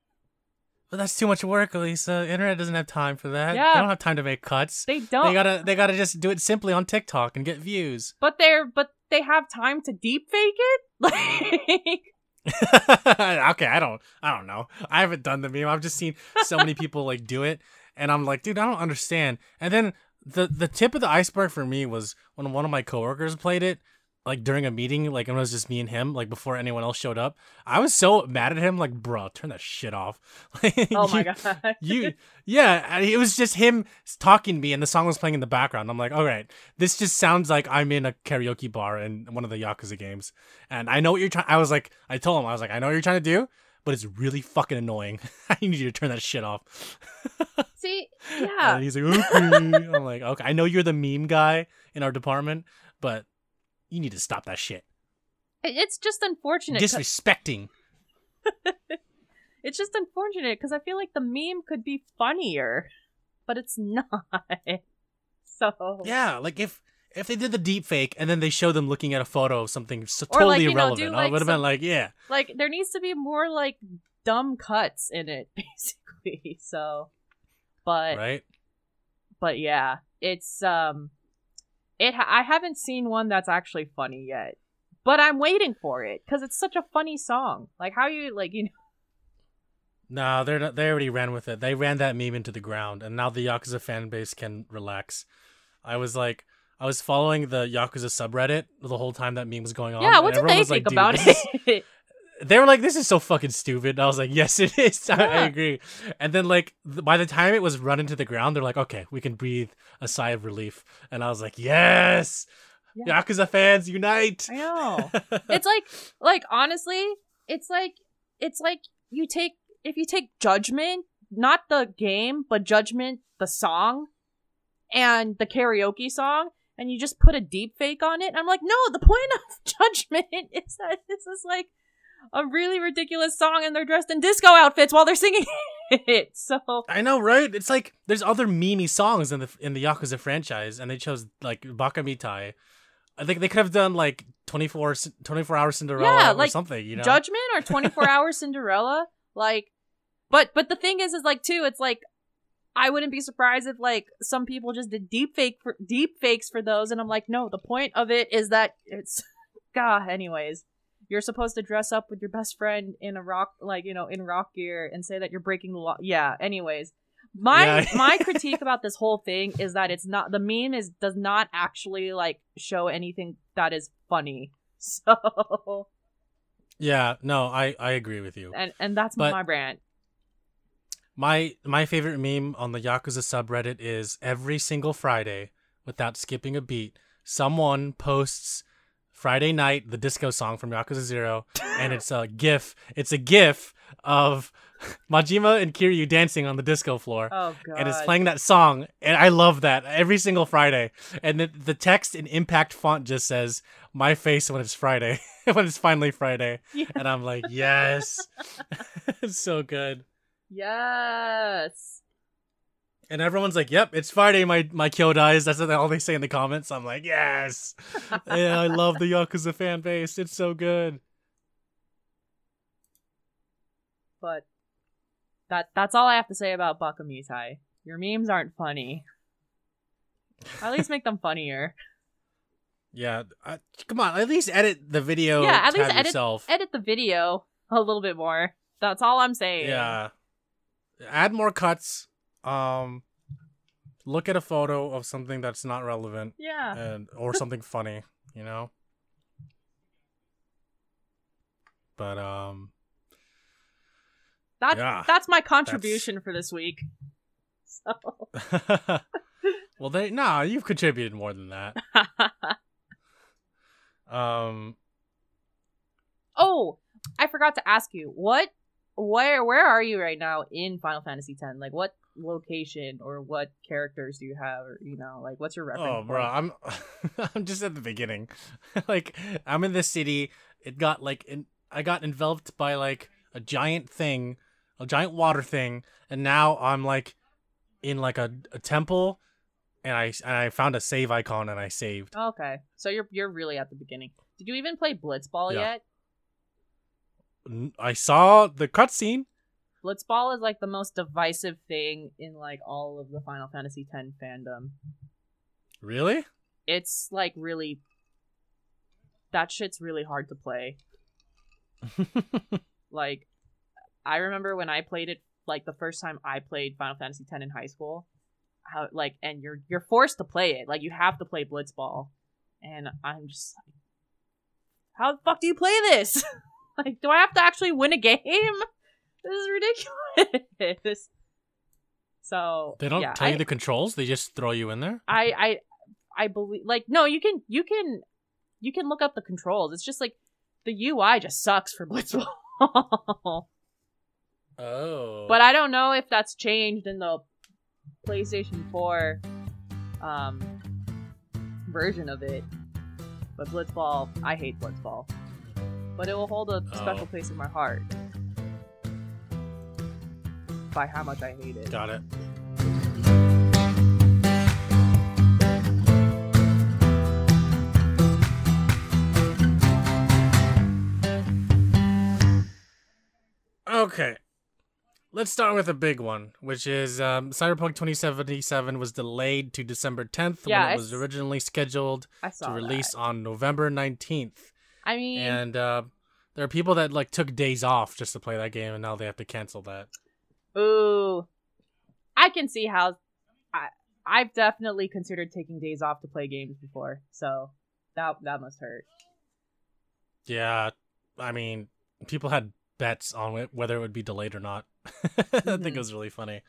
Speaker 1: But that's too much work, Elisa. Internet doesn't have time for that.
Speaker 2: Yeah.
Speaker 1: They don't have time to make cuts.
Speaker 2: They don't
Speaker 1: They gotta they gotta just do it simply on TikTok and get views. <laughs>
Speaker 2: but they're but they have time to deep fake it? <laughs> Like <laughs>
Speaker 1: okay, I don't I don't know. I haven't done the meme. I've just seen so many people like do it and I'm like, dude, I don't understand. And then the the tip of the iceberg for me was when one of my coworkers played it like during a meeting, like it was just me and him, like before anyone else showed up. I was so mad at him, like, bro, turn that shit off. <laughs>
Speaker 2: Oh my
Speaker 1: You-
Speaker 2: god.
Speaker 1: you yeah it was just him talking to me and the song was playing in the background i'm like all right this just sounds like i'm in a karaoke bar in one of the yakuza games and i know what you're trying i was like i told him i was like i know what you're trying to do but it's really fucking annoying <laughs> i need you to turn that shit off <laughs>
Speaker 2: See, yeah.
Speaker 1: and he's like okay i'm like okay i know you're the meme guy in our department but you need to stop that shit
Speaker 2: It's just unfortunate.
Speaker 1: disrespecting <laughs>
Speaker 2: It's just unfortunate because I feel like the meme could be funnier, but it's not. So
Speaker 1: yeah like if if they did the deep fake and then they show them looking at a photo of something so
Speaker 2: Or,
Speaker 1: totally
Speaker 2: like, you know,
Speaker 1: irrelevant,
Speaker 2: do,
Speaker 1: I would have been like, yeah.
Speaker 2: like there needs to be more like dumb cuts in it, <laughs> basically. So, but
Speaker 1: right?
Speaker 2: but yeah, it's um, it. Ha- I haven't seen one that's actually funny yet, but I'm waiting for it because it's such a funny song. Like how you like you know.
Speaker 1: No, they're not, they already ran with it. They ran that meme into the ground, and now the Yakuza fan base can relax. I was like, I was following the Yakuza subreddit the whole time that meme was going on.
Speaker 2: Yeah, what did they
Speaker 1: was like,
Speaker 2: think
Speaker 1: "Dude,
Speaker 2: about <laughs> it?
Speaker 1: They were like, "This is so fucking stupid." And I was like, "Yes, it <laughs> is. I, I agree." And then like th- by the time it was run into the ground, they're like, "Okay, we can breathe a sigh of relief." And I was like, "Yes,
Speaker 2: Yeah.
Speaker 1: Yakuza fans unite!"
Speaker 2: I know. <laughs> it's like like honestly it's like it's like you take if you take judgment not the game but judgment the song and the karaoke song and you just put a deep fake on it i'm like no the point of <laughs> judgment is that this is like a really ridiculous song and they're dressed in disco outfits while they're singing <laughs> it so
Speaker 1: I know, right? It's like there's other memey songs in the in the Yakuza franchise, and they chose like Bakamitai. I think they could have done like 24, 24 hour Cinderella
Speaker 2: Yeah,
Speaker 1: or
Speaker 2: like,
Speaker 1: something, you know?
Speaker 2: judgment or 24 <laughs> hour cinderella like but but the thing is is like too it's like i wouldn't be surprised if like some people just did deep fake for deep fakes for those and i'm like no the point of it is that it's <laughs> god anyways you're supposed to dress up with your best friend in a rock like you know in rock gear and say that you're breaking the law yeah anyways my
Speaker 1: Yeah. <laughs>
Speaker 2: my critique about this whole thing is that it's not the meme is does not actually like show anything that is funny <laughs> so
Speaker 1: Yeah, no, I I agree with you.
Speaker 2: and and that's
Speaker 1: But-
Speaker 2: my brand.
Speaker 1: My my favorite meme on the Yakuza subreddit is every single Friday, without skipping a beat, someone posts Friday night the disco song from Yakuza Zero, <laughs> and it's a gif. It's a gif of <laughs> Majima and Kiryu dancing on the disco floor.
Speaker 2: Oh god.
Speaker 1: and it's playing that song and i love that every single friday and the, the text in impact font just says my face when it's friday <laughs> when it's finally friday
Speaker 2: Yeah.
Speaker 1: and i'm like yes it's so good
Speaker 2: Yes.
Speaker 1: and everyone's like yep it's friday my my kyo dies that's all they say in the comments i'm like yes <laughs> yeah i love the yakuza fan base it's so good
Speaker 2: But that that's all I have to say about Bakamitai. Your memes aren't funny. At least make them funnier.
Speaker 1: yeah uh, come on at least edit the video
Speaker 2: Yeah, at least edit-
Speaker 1: yourself
Speaker 2: Edit the video a little bit more. That's all I'm saying.
Speaker 1: Yeah. Add more cuts. Um look at a photo of something that's not relevant
Speaker 2: Yeah.
Speaker 1: and or <laughs> something funny, you know? But um,
Speaker 2: That
Speaker 1: Yeah,
Speaker 2: that's my contribution for this week. So <laughs> <laughs>
Speaker 1: well, they nah, you've contributed more than that. Um,
Speaker 2: Oh, I forgot to ask you. What where where are you right now in Final Fantasy X? Like what location or what characters do you have or you know, like what's your oh, reference?
Speaker 1: oh, bro. I'm <laughs> I'm just at the beginning. <laughs> like, I'm in this city. It got like, in, I got enveloped by like a giant thing, a giant water thing, and now I'm like in like a, a temple, and I and I found a save icon and I saved.
Speaker 2: Okay. So you're you're really at the beginning. Did you even play Blitzball
Speaker 1: Yeah.
Speaker 2: yet?
Speaker 1: I saw the cutscene.
Speaker 2: Blitzball is like the most divisive thing in like all of the Final Fantasy X fandom.
Speaker 1: Really?
Speaker 2: It's like really that shit's really hard to play. <laughs> Like I remember when I played it like the first time I played Final Fantasy X in high school, how like and you're you're forced to play it. Like you have to play Blitzball. And I'm just like how the fuck do you play this? <laughs> <laughs> like do I have to actually win a game? <laughs> This is ridiculous. <laughs> So
Speaker 1: they don't
Speaker 2: yeah,
Speaker 1: tell
Speaker 2: I,
Speaker 1: you the controls. They just throw you in there.
Speaker 2: I I I believe like no, you can you can you can look up the controls. It's just like the UI just sucks for Blitzball.
Speaker 1: Oh.
Speaker 2: but I don't know if that's changed in the PlayStation 4 um version of it. But Blitzball, I hate Blitzball. But it will hold a special
Speaker 1: Oh.
Speaker 2: place in my heart. By how much I hate it.
Speaker 1: got it. Okay. Let's start with a big one, which is um, Cyberpunk 2077 was delayed to December 10th
Speaker 2: Yeah,
Speaker 1: when it was originally scheduled to release
Speaker 2: that.
Speaker 1: on November 19th.
Speaker 2: I mean,
Speaker 1: And uh, there are people that like took days off just to play that game and now they have to cancel that.
Speaker 2: Ooh, I can see how. I I've definitely considered taking days off to play games before, so that that must hurt.
Speaker 1: Yeah, I mean, people had bets on it, whether it would be delayed or not. <laughs> I think
Speaker 2: Mhm.
Speaker 1: it was really funny.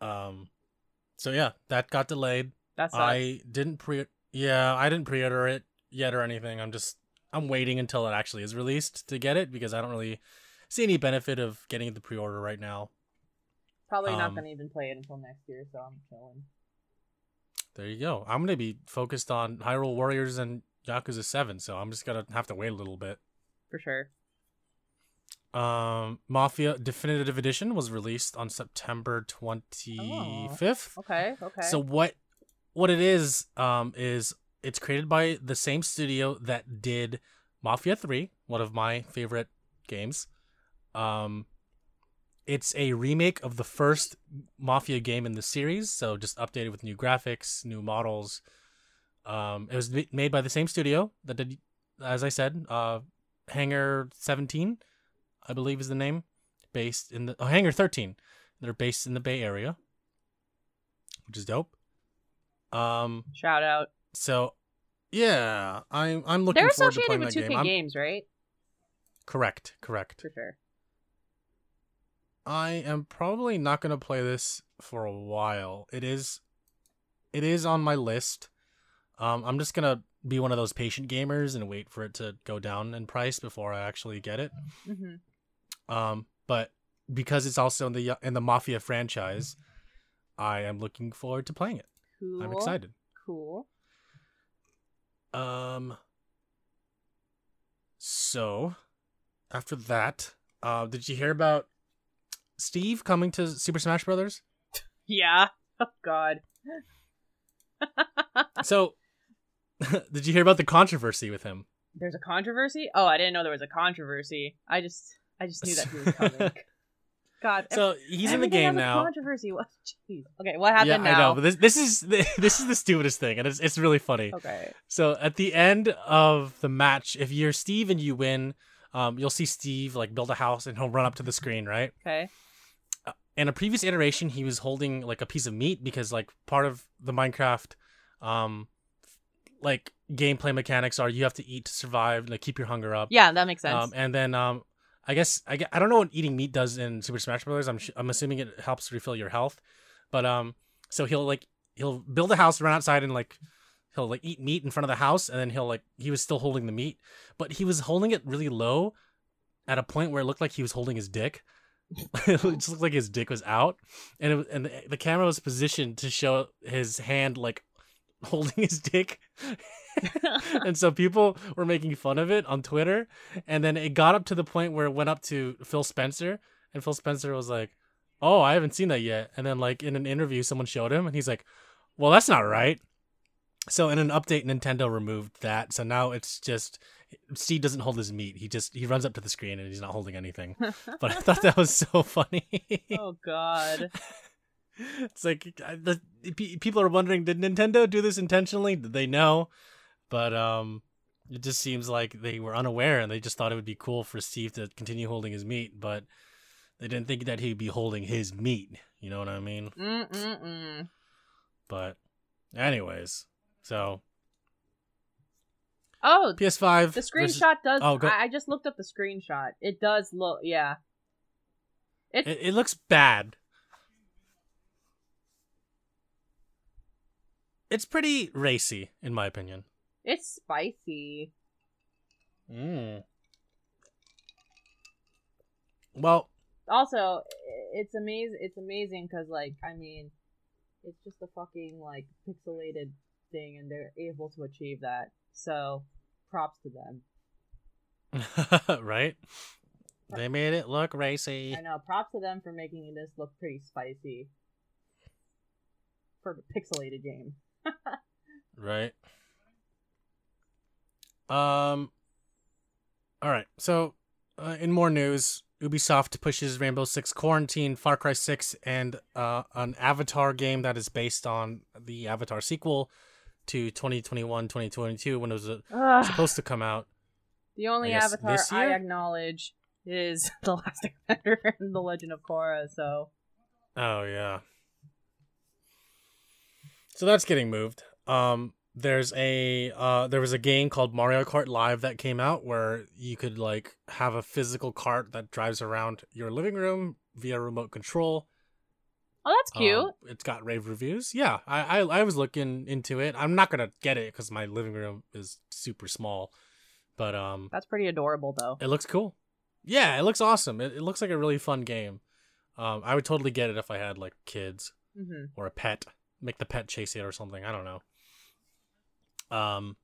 Speaker 1: Um, so yeah, that got delayed.
Speaker 2: That sucks.
Speaker 1: I didn't pre. Yeah, I didn't pre-order it yet or anything. I'm just I'm waiting until it actually is released to get it because I don't really see any benefit of getting the pre-order right now.
Speaker 2: Probably not
Speaker 1: um,
Speaker 2: gonna even play it until next year, so I'm chilling.
Speaker 1: There you go. I'm gonna be focused on Hyrule Warriors and Yakuza Seven, so I'm just gonna have to wait a little bit.
Speaker 2: For sure.
Speaker 1: Um, Mafia Definitive Edition was released on September 25th.
Speaker 2: Okay. Okay.
Speaker 1: So what what it is um is it's created by the same studio that did Mafia 3, one of my favorite games. Um it's a remake of the first Mafia game in the series, so just updated with new graphics, new models. Um it was made by the same studio that did as I said, uh Hangar 17, I believe is the name, based in the oh, Hangar 13. They're based in the Bay Area, which is dope. Um,
Speaker 2: Shout out.
Speaker 1: so yeah, I'm I'm looking
Speaker 2: They're
Speaker 1: forward to
Speaker 2: associated
Speaker 1: playing
Speaker 2: with
Speaker 1: that
Speaker 2: 2K
Speaker 1: game.
Speaker 2: Games, right?
Speaker 1: correct, correct.
Speaker 2: For sure.
Speaker 1: I am probably not gonna play this for a while. It is, it is on my list. Um, I'm just gonna be one of those patient gamers and wait for it to go down in price before I actually get it.
Speaker 2: hmm
Speaker 1: Um, but because it's also in the in the Mafia franchise, I am looking forward to playing it.
Speaker 2: Cool.
Speaker 1: I'm excited.
Speaker 2: Cool.
Speaker 1: Um. So, after that, uh, did you hear about Steve coming to Super Smash Brothers?
Speaker 2: Yeah. <laughs> Oh God. <laughs>
Speaker 1: So, <laughs> did you hear about the controversy with him?
Speaker 2: There's a controversy. Oh, I didn't know there was a controversy. I just, I just knew that he was coming. God.
Speaker 1: So he's in the game now.
Speaker 2: Controversy. What? Jeez. Okay, what happened
Speaker 1: yeah,
Speaker 2: now?
Speaker 1: I know, but this this is <laughs> this is the stupidest thing, and it's it's really funny.
Speaker 2: okay.
Speaker 1: So at the end of the match, if you're Steve and you win, um, you'll see Steve like build a house and he'll run up to the screen, right?
Speaker 2: Okay.
Speaker 1: in a previous iteration he was holding like a piece of meat because like part of the minecraft um like gameplay mechanics are you have to eat to survive, like keep your hunger up.
Speaker 2: Yeah, that makes sense.
Speaker 1: Um, and then um, I guess I, I don't know what eating meat does in Super Smash Bros. I'm I'm assuming it helps refill your health, but um, so he'll like he'll build a house, run outside, and like he'll like eat meat in front of the house, and then he'll like he was still holding the meat, but he was holding it really low, at a point where it looked like he was holding his dick. <laughs> it just looked like his dick was out, and it, and the, the camera was positioned to show his hand like <laughs> holding his dick <laughs> and so people were making fun of it on Twitter, and then it got up to the point where it went up to Phil Spencer, and Phil Spencer was like, "Oh, I haven't seen that yet." And then like in an interview, someone showed him, and he's like, "Well, that's not right." So in an update, Nintendo removed that, so now it's just Steve doesn't hold his meat. He just he runs up to the screen and he's not holding anything. <laughs> But I thought that was so funny.
Speaker 2: oh god.
Speaker 1: It's like I- the people are wondering did nintendo do this intentionally did they know but um it just seems like they were unaware and they just thought it would be cool for steve to continue holding his meat but they didn't think that he'd be holding his meat you know what i mean
Speaker 2: Mm-mm-mm.
Speaker 1: but anyways so
Speaker 2: Oh,
Speaker 1: ps5
Speaker 2: the
Speaker 1: versus-
Speaker 2: screenshot does.
Speaker 1: Oh, go-
Speaker 2: I, I just looked up the screenshot. It does look. Yeah. It's
Speaker 1: it, it looks bad it's pretty racy in my opinion
Speaker 2: it's spicy.
Speaker 1: mm. well
Speaker 2: Also, it's amazing. It's amazing because, like, I mean, it's just a fucking like pixelated thing, and they're able to achieve that. So, props to them. <laughs>
Speaker 1: right? They made it look racy.
Speaker 2: I know. Props to them for making this look pretty spicy for a pixelated game.
Speaker 1: Right. Um. All right. So, uh, in more news, Ubisoft pushes Rainbow Six Quarantine, Far Cry Six, and uh, an Avatar game that is based on the Avatar sequel to 2021, 2022 when it was uh, supposed to come out.
Speaker 2: The only
Speaker 1: I
Speaker 2: avatar I acknowledge is <laughs> the Last Airbender and the Legend of Korra. So
Speaker 1: Oh yeah. So that's getting moved. Um there's a uh there was a game called Mario Kart Live that came out where you could like have a physical cart that drives around your living room via remote control.
Speaker 2: oh, that's cute.
Speaker 1: Um, it's got rave reviews. Yeah, I, I I was looking into it. I'm not gonna get it because my living room is super small, but um,
Speaker 2: that's pretty adorable, though.
Speaker 1: it looks cool. Yeah, it looks awesome. It, it looks like a really fun game. Um, I would totally get it if I had like kids
Speaker 2: hmm
Speaker 1: or a pet. Make the pet chase it or something. I don't know. Um,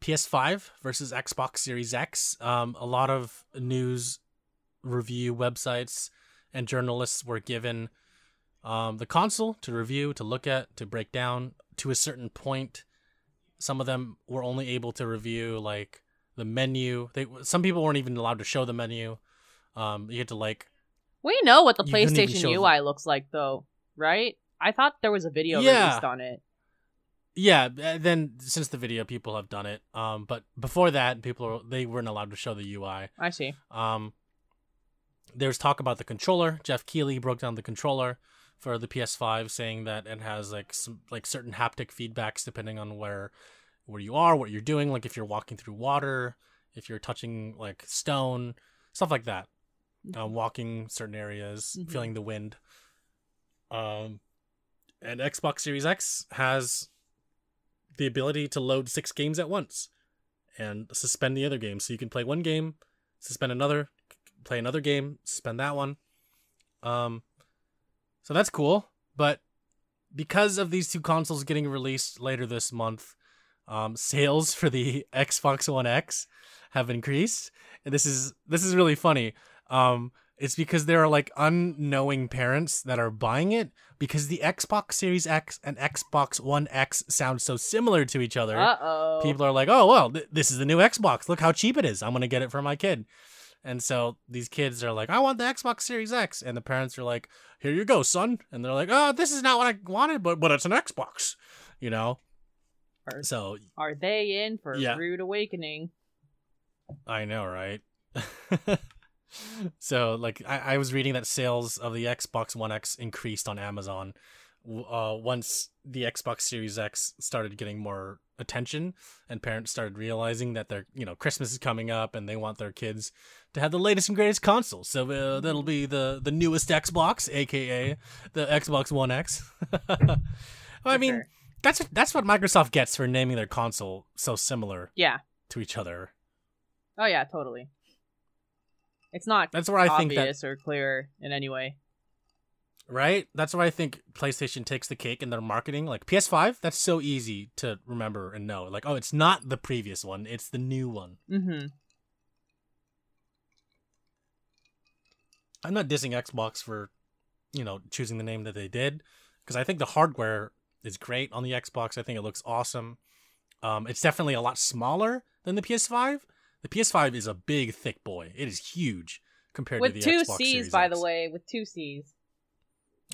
Speaker 1: PS5 versus Xbox Series X. Um, a lot of news review websites and journalists were given um, the console to review, to look at, to break down to a certain point. Some of them were only able to review like the menu. They some people weren't even allowed to show the menu. Um, you had to like
Speaker 2: We know what the
Speaker 1: You
Speaker 2: PlayStation UI looks like, though, right? I thought there was a video
Speaker 1: Yeah.
Speaker 2: released on it.
Speaker 1: Yeah, uh, then since the video, people have done it. Um, but before that, people were, they weren't allowed to show the UI.
Speaker 2: I see.
Speaker 1: Um, there's talk about the controller. Geoff Keighley broke down the controller for the PS5, saying that it has like some like certain haptic feedbacks depending on where where you are, what you're doing. Like if you're walking through water, if you're touching like stone, stuff like that. Uh, walking certain areas,
Speaker 2: Mhm.
Speaker 1: feeling the wind. Um, and Xbox Series X has the ability to load six games at once and suspend the other game. So you can play one game, suspend another, play another game, suspend that one. Um, so that's cool. But because of these two consoles getting released later this month, um, sales <laughs> for the Xbox One X have increased, and this is this is really funny. Um, it's because there are like unknowing parents that are buying it because the Xbox Series X and Xbox One X sound so similar to each other.
Speaker 2: Uh oh.
Speaker 1: People are like, "Oh well, th- this is the new Xbox. Look how cheap it is. I'm gonna get it for my kid." And so these kids are like, "I want the Xbox Series X," and the parents are like, "Here you go, son." And they're like, "Oh, this is not what I wanted, but but it's an Xbox," you know.
Speaker 2: Are,
Speaker 1: So
Speaker 2: are they in for
Speaker 1: Yeah.
Speaker 2: rude awakening?
Speaker 1: I know, right? <laughs> so like I, I was reading that sales of the Xbox One X increased on Amazon uh, once the Xbox Series X started getting more attention and parents started realizing that their you know Christmas is coming up and they want their kids to have the latest and greatest console. So uh, that'll be the the newest Xbox, aka the Xbox One X. well, <laughs> I mean,
Speaker 2: sure.
Speaker 1: that's that's what Microsoft gets for naming their console so similar
Speaker 2: Yeah.
Speaker 1: to each other.
Speaker 2: Oh yeah, totally. It's not
Speaker 1: That's where I think that
Speaker 2: or clear in any way.
Speaker 1: right? That's where I think PlayStation takes the cake in their marketing. Like PS5, that's so easy to remember and know. Like, oh, it's not the previous one; it's the new one.
Speaker 2: Mm-hmm.
Speaker 1: I'm not dissing Xbox for, you know, choosing the name that they did, because I think the hardware is great on the Xbox. I think it looks awesome. Um, it's definitely a lot smaller than the PS5. The PS5 is a big, thick boy. It is huge compared
Speaker 2: With
Speaker 1: to the
Speaker 2: two
Speaker 1: Xbox
Speaker 2: C's,
Speaker 1: Series
Speaker 2: by
Speaker 1: X.
Speaker 2: the way, with two C's.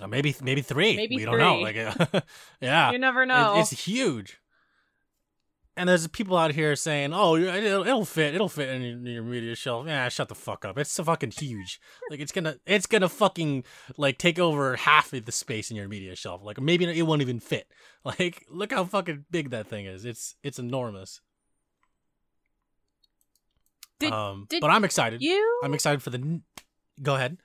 Speaker 1: Uh, maybe maybe three.
Speaker 2: Maybe
Speaker 1: we don't know. Like, <laughs> yeah,
Speaker 2: you never
Speaker 1: It-
Speaker 2: know.
Speaker 1: it's huge. And there's people out here saying, "Oh, it'll, it'll fit. It'll fit in your, your media shelf." Yeah, shut the fuck up. It's so fucking huge. Like it's gonna, it's gonna fucking like take over half of the space in your media shelf. Like maybe it won't even fit. <laughs> Like look how fucking big that thing is. It's it's enormous.
Speaker 2: Did-
Speaker 1: um,
Speaker 2: did
Speaker 1: but I'm excited.
Speaker 2: you
Speaker 1: I'm excited for the. n- Go ahead.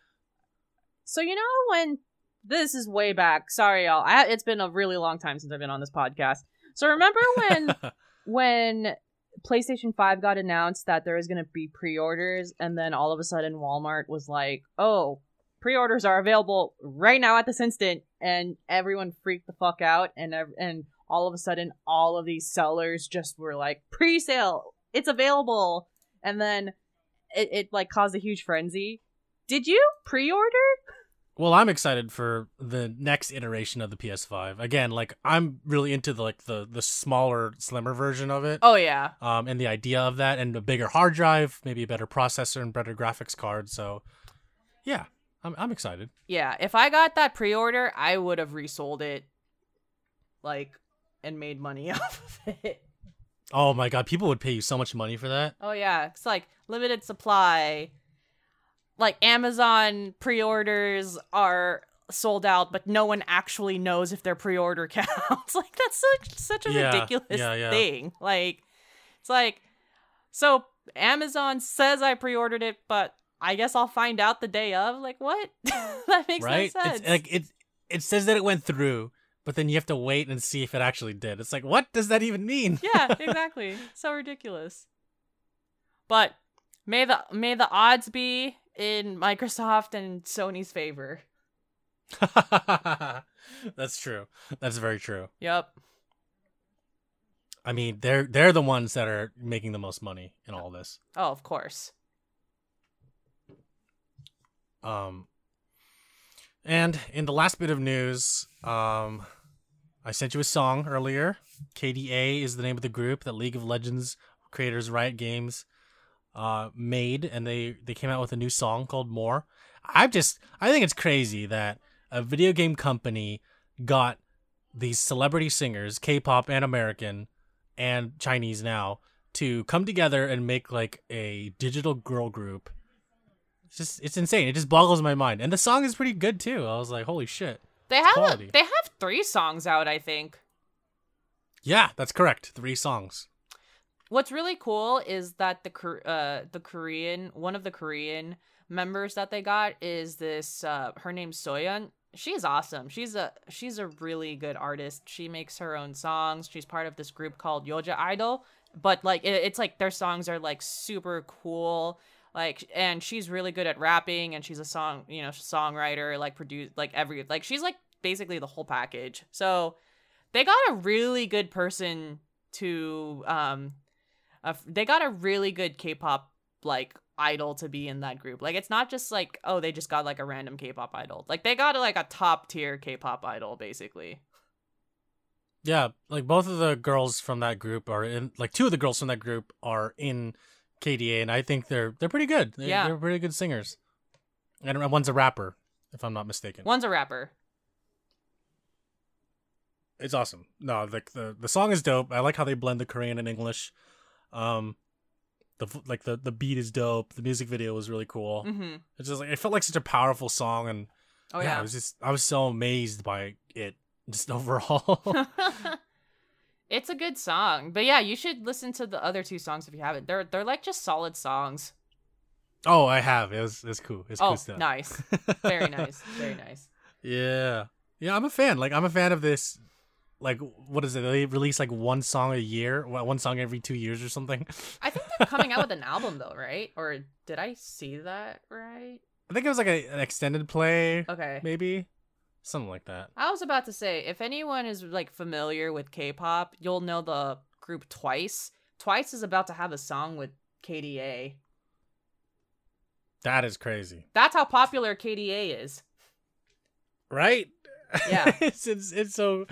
Speaker 2: So you know when this is way back. Sorry, y'all. I, it's been a really long time since I've been on this podcast. So remember when <laughs> when PlayStation Five got announced that there was going to be pre-orders, and then all of a sudden Walmart was like, "Oh, pre-orders are available right now at this instant," and everyone freaked the fuck out, and and all of a sudden all of these sellers just were like, "Pre-sale, it's available," and then it, it like caused a huge frenzy. Did you pre-order?
Speaker 1: Well, I'm excited for the next iteration of the PS5. Again, like I'm really into the like the the smaller, slimmer version of it.
Speaker 2: Oh yeah,
Speaker 1: Um, and the idea of that, and a bigger hard drive, maybe a better processor and better graphics card. So, yeah, I'm I'm excited.
Speaker 2: Yeah, if I got that pre-order, I would have resold it, like, and made money <laughs> off of it.
Speaker 1: Oh my god, people would pay you so much money for that.
Speaker 2: Oh yeah, it's like limited supply. Like Amazon pre-orders are sold out, but no one actually knows if their pre-order <laughs> counts. like that's such such a
Speaker 1: Yeah,
Speaker 2: ridiculous
Speaker 1: yeah, yeah.
Speaker 2: thing. Like, it's like, so Amazon says I pre-ordered it, but I guess I'll find out the day of. Like, what? <laughs> that makes
Speaker 1: right?
Speaker 2: no sense.
Speaker 1: It's like it it says that it went through, but then you have to wait and see if it actually did. It's like, what does that even mean? <laughs>
Speaker 2: yeah, exactly. <laughs> so ridiculous. But may the may the odds be in Microsoft and Sony's favor. <laughs>
Speaker 1: That's true. That's very true.
Speaker 2: Yep.
Speaker 1: I mean, they're they're the ones that are making the most money in all this.
Speaker 2: Oh, of course.
Speaker 1: Um, and in the last bit of news, um, I sent you a song earlier. KDA is the name of the group that League of Legends creators Riot Games uh, made, and they they came out with a new song called "More." I just I think it's crazy that a video game company got these celebrity singers, K-pop and American and Chinese now, to come together and make like a digital girl group it's just it's insane. It just boggles my mind. And the song is pretty good too. I was like, holy shit.
Speaker 2: They have
Speaker 1: quality.
Speaker 2: they have three songs out, I think.
Speaker 1: Yeah, that's correct. Three songs.
Speaker 2: What's really cool is that the uh the Korean one of the Korean members that they got is this uh her name's Soyeon. She's awesome. She's a she's a really good artist. She makes her own songs. She's part of this group called Yoja Idol, but like it, it's like their songs are like super cool. Like and she's really good at rapping and she's a song, you know, songwriter, like produce like every like she's like basically the whole package. So they got a really good person to um uh, they got a really good K-pop like idol to be in that group. Like it's not just like oh they just got like a random K-pop idol. Like they got like a top tier K-pop idol basically.
Speaker 1: Yeah, like both of the girls from that group are in like two of the girls from that group are in KDA and I think they're they're pretty good. They're,
Speaker 2: Yeah.
Speaker 1: they're pretty good singers. And one's a rapper, if I'm not mistaken.
Speaker 2: One's a rapper.
Speaker 1: It's awesome. No, the the the song is dope. I like how they blend the Korean and English. Um the like the the beat is dope. The music video was really cool.
Speaker 2: Mhm.
Speaker 1: It's just like it felt like such a powerful song and
Speaker 2: Oh
Speaker 1: yeah,
Speaker 2: yeah.
Speaker 1: I was just I was so amazed by it just <laughs> overall. <laughs>
Speaker 2: it's a good song. But yeah, you should listen to the other two songs if you haven't. They're they're like just solid songs.
Speaker 1: oh, I have. It was it's cool. It's
Speaker 2: oh,
Speaker 1: cool stuff.
Speaker 2: nice. <laughs> Very nice. Very nice.
Speaker 1: Yeah. Yeah, I'm a fan. Like I'm a fan of this like what is it? They release like one song a year, one song every 2 years or something. <laughs>
Speaker 2: I think they're coming out with an <laughs> album though, right? Or did I see that right?
Speaker 1: I think it was like a, an extended play
Speaker 2: Okay.
Speaker 1: maybe. Something like that.
Speaker 2: I was about to say, if anyone is like familiar with K-pop, you'll know the group Twice. Twice is about to have a song with KDA.
Speaker 1: That is crazy.
Speaker 2: That's how popular KDA is.
Speaker 1: Right?
Speaker 2: Yeah. <laughs>
Speaker 1: it's, it's it's so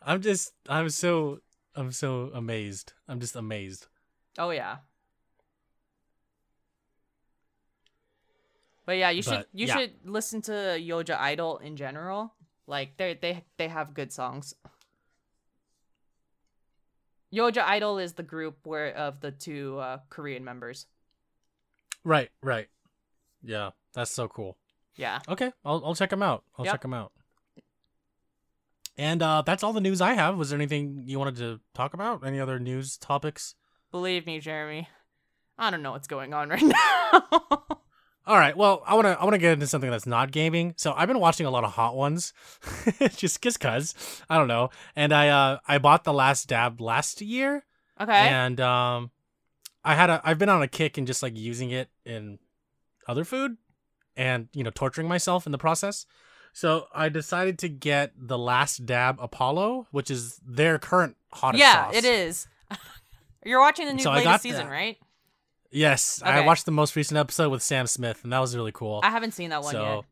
Speaker 1: I'm just I'm so I'm so amazed. I'm just amazed.
Speaker 2: Oh yeah. But yeah, you should you
Speaker 1: yeah.
Speaker 2: should listen to Yoja Idol in general. Like they they they have good songs. Yoja Idol is the group where of the two uh, Korean members.
Speaker 1: Right, right. Yeah, that's so cool.
Speaker 2: Yeah.
Speaker 1: Okay, I'll I'll check them out. I'll
Speaker 2: Yep.
Speaker 1: check them out. And uh that's all the news I have. Was there anything you wanted to talk about? Any other news topics?
Speaker 2: Believe me, Jeremy. I don't know what's going on right <laughs> now.
Speaker 1: All right. Well, I want to I want to get into something that's not gaming. So I've been watching a lot of Hot Ones, <laughs> just just cause I don't know. And I uh I bought the Last Dab last year,
Speaker 2: okay.
Speaker 1: and um I had a I've been on a kick and just like using it in other food, and you know torturing myself in the process. So I decided to get the Last Dab Apollo, which is their current hottest
Speaker 2: yeah,
Speaker 1: sauce.
Speaker 2: it is. <laughs> You're watching the new
Speaker 1: So
Speaker 2: latest season,
Speaker 1: that.
Speaker 2: right?
Speaker 1: Yes, I watched the most recent episode with Sam Smith, and that was really cool.
Speaker 2: I haven't seen that one
Speaker 1: so,
Speaker 2: yet.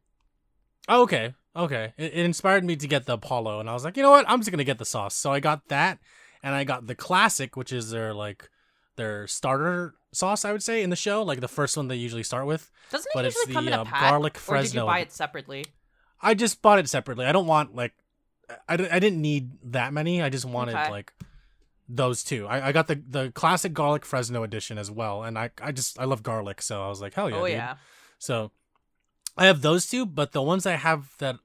Speaker 1: Oh, okay, okay. It, it inspired me to get the Apollo, and I was like, you know what? I'm just gonna get the sauce. So I got that, and I got the classic, which is their like their starter sauce. I would say in the show, like the first one they usually start with.
Speaker 2: Doesn't it
Speaker 1: but it's
Speaker 2: usually come
Speaker 1: the,
Speaker 2: in a
Speaker 1: uh,
Speaker 2: pack,
Speaker 1: garlic
Speaker 2: or did you
Speaker 1: Fresno.
Speaker 2: buy it separately?
Speaker 1: I just bought it separately. I don't want like I, I didn't need that many. I just wanted
Speaker 2: Okay.
Speaker 1: like those two. I, I got the the classic garlic Fresno edition as well, and I I just I love garlic, so I was like, hell yeah,
Speaker 2: oh
Speaker 1: dude.
Speaker 2: yeah.
Speaker 1: So I have those two, but the ones I have that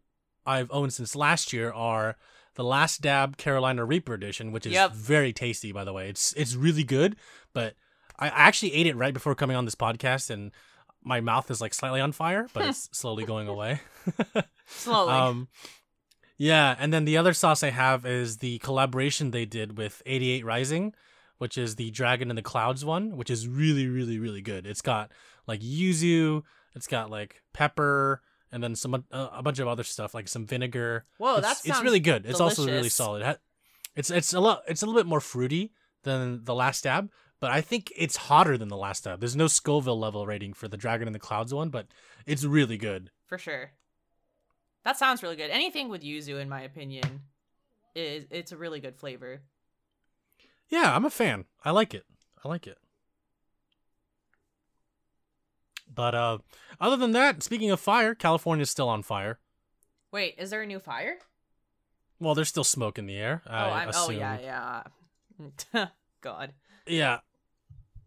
Speaker 1: I've owned since last year are the Last Dab Carolina Reaper edition, which is
Speaker 2: Yep.
Speaker 1: very tasty, by the way. It's it's really good, but I I actually ate it right before coming on this podcast, and my mouth is like slightly on fire, but it's <laughs> slowly going away. <laughs>
Speaker 2: Slowly.
Speaker 1: Um, yeah, and then the other sauce I have is the collaboration they did with 88 Rising, which is the Dragon in the Clouds one, which is really, really, really good. It's got like yuzu, it's got like pepper, and then some uh, a bunch of other stuff like some vinegar.
Speaker 2: Whoa,
Speaker 1: it's,
Speaker 2: that
Speaker 1: it's really good. It's also really solid. It's it's a lot. It's a little bit more fruity than the last dab, but I think it's hotter than the last dab. There's no Scoville level rating for the Dragon in the Clouds one, but it's really good.
Speaker 2: for sure. That sounds really good. Anything with yuzu, in my opinion, is it's a really good flavor.
Speaker 1: Yeah, I'm a fan. I like it. I like it. But uh other than that, speaking of fire, California's still on fire.
Speaker 2: Wait, is there a new fire?
Speaker 1: Well, there's still smoke in the air. I
Speaker 2: oh, I'm, oh
Speaker 1: assume.
Speaker 2: yeah, yeah. <laughs> God.
Speaker 1: Yeah.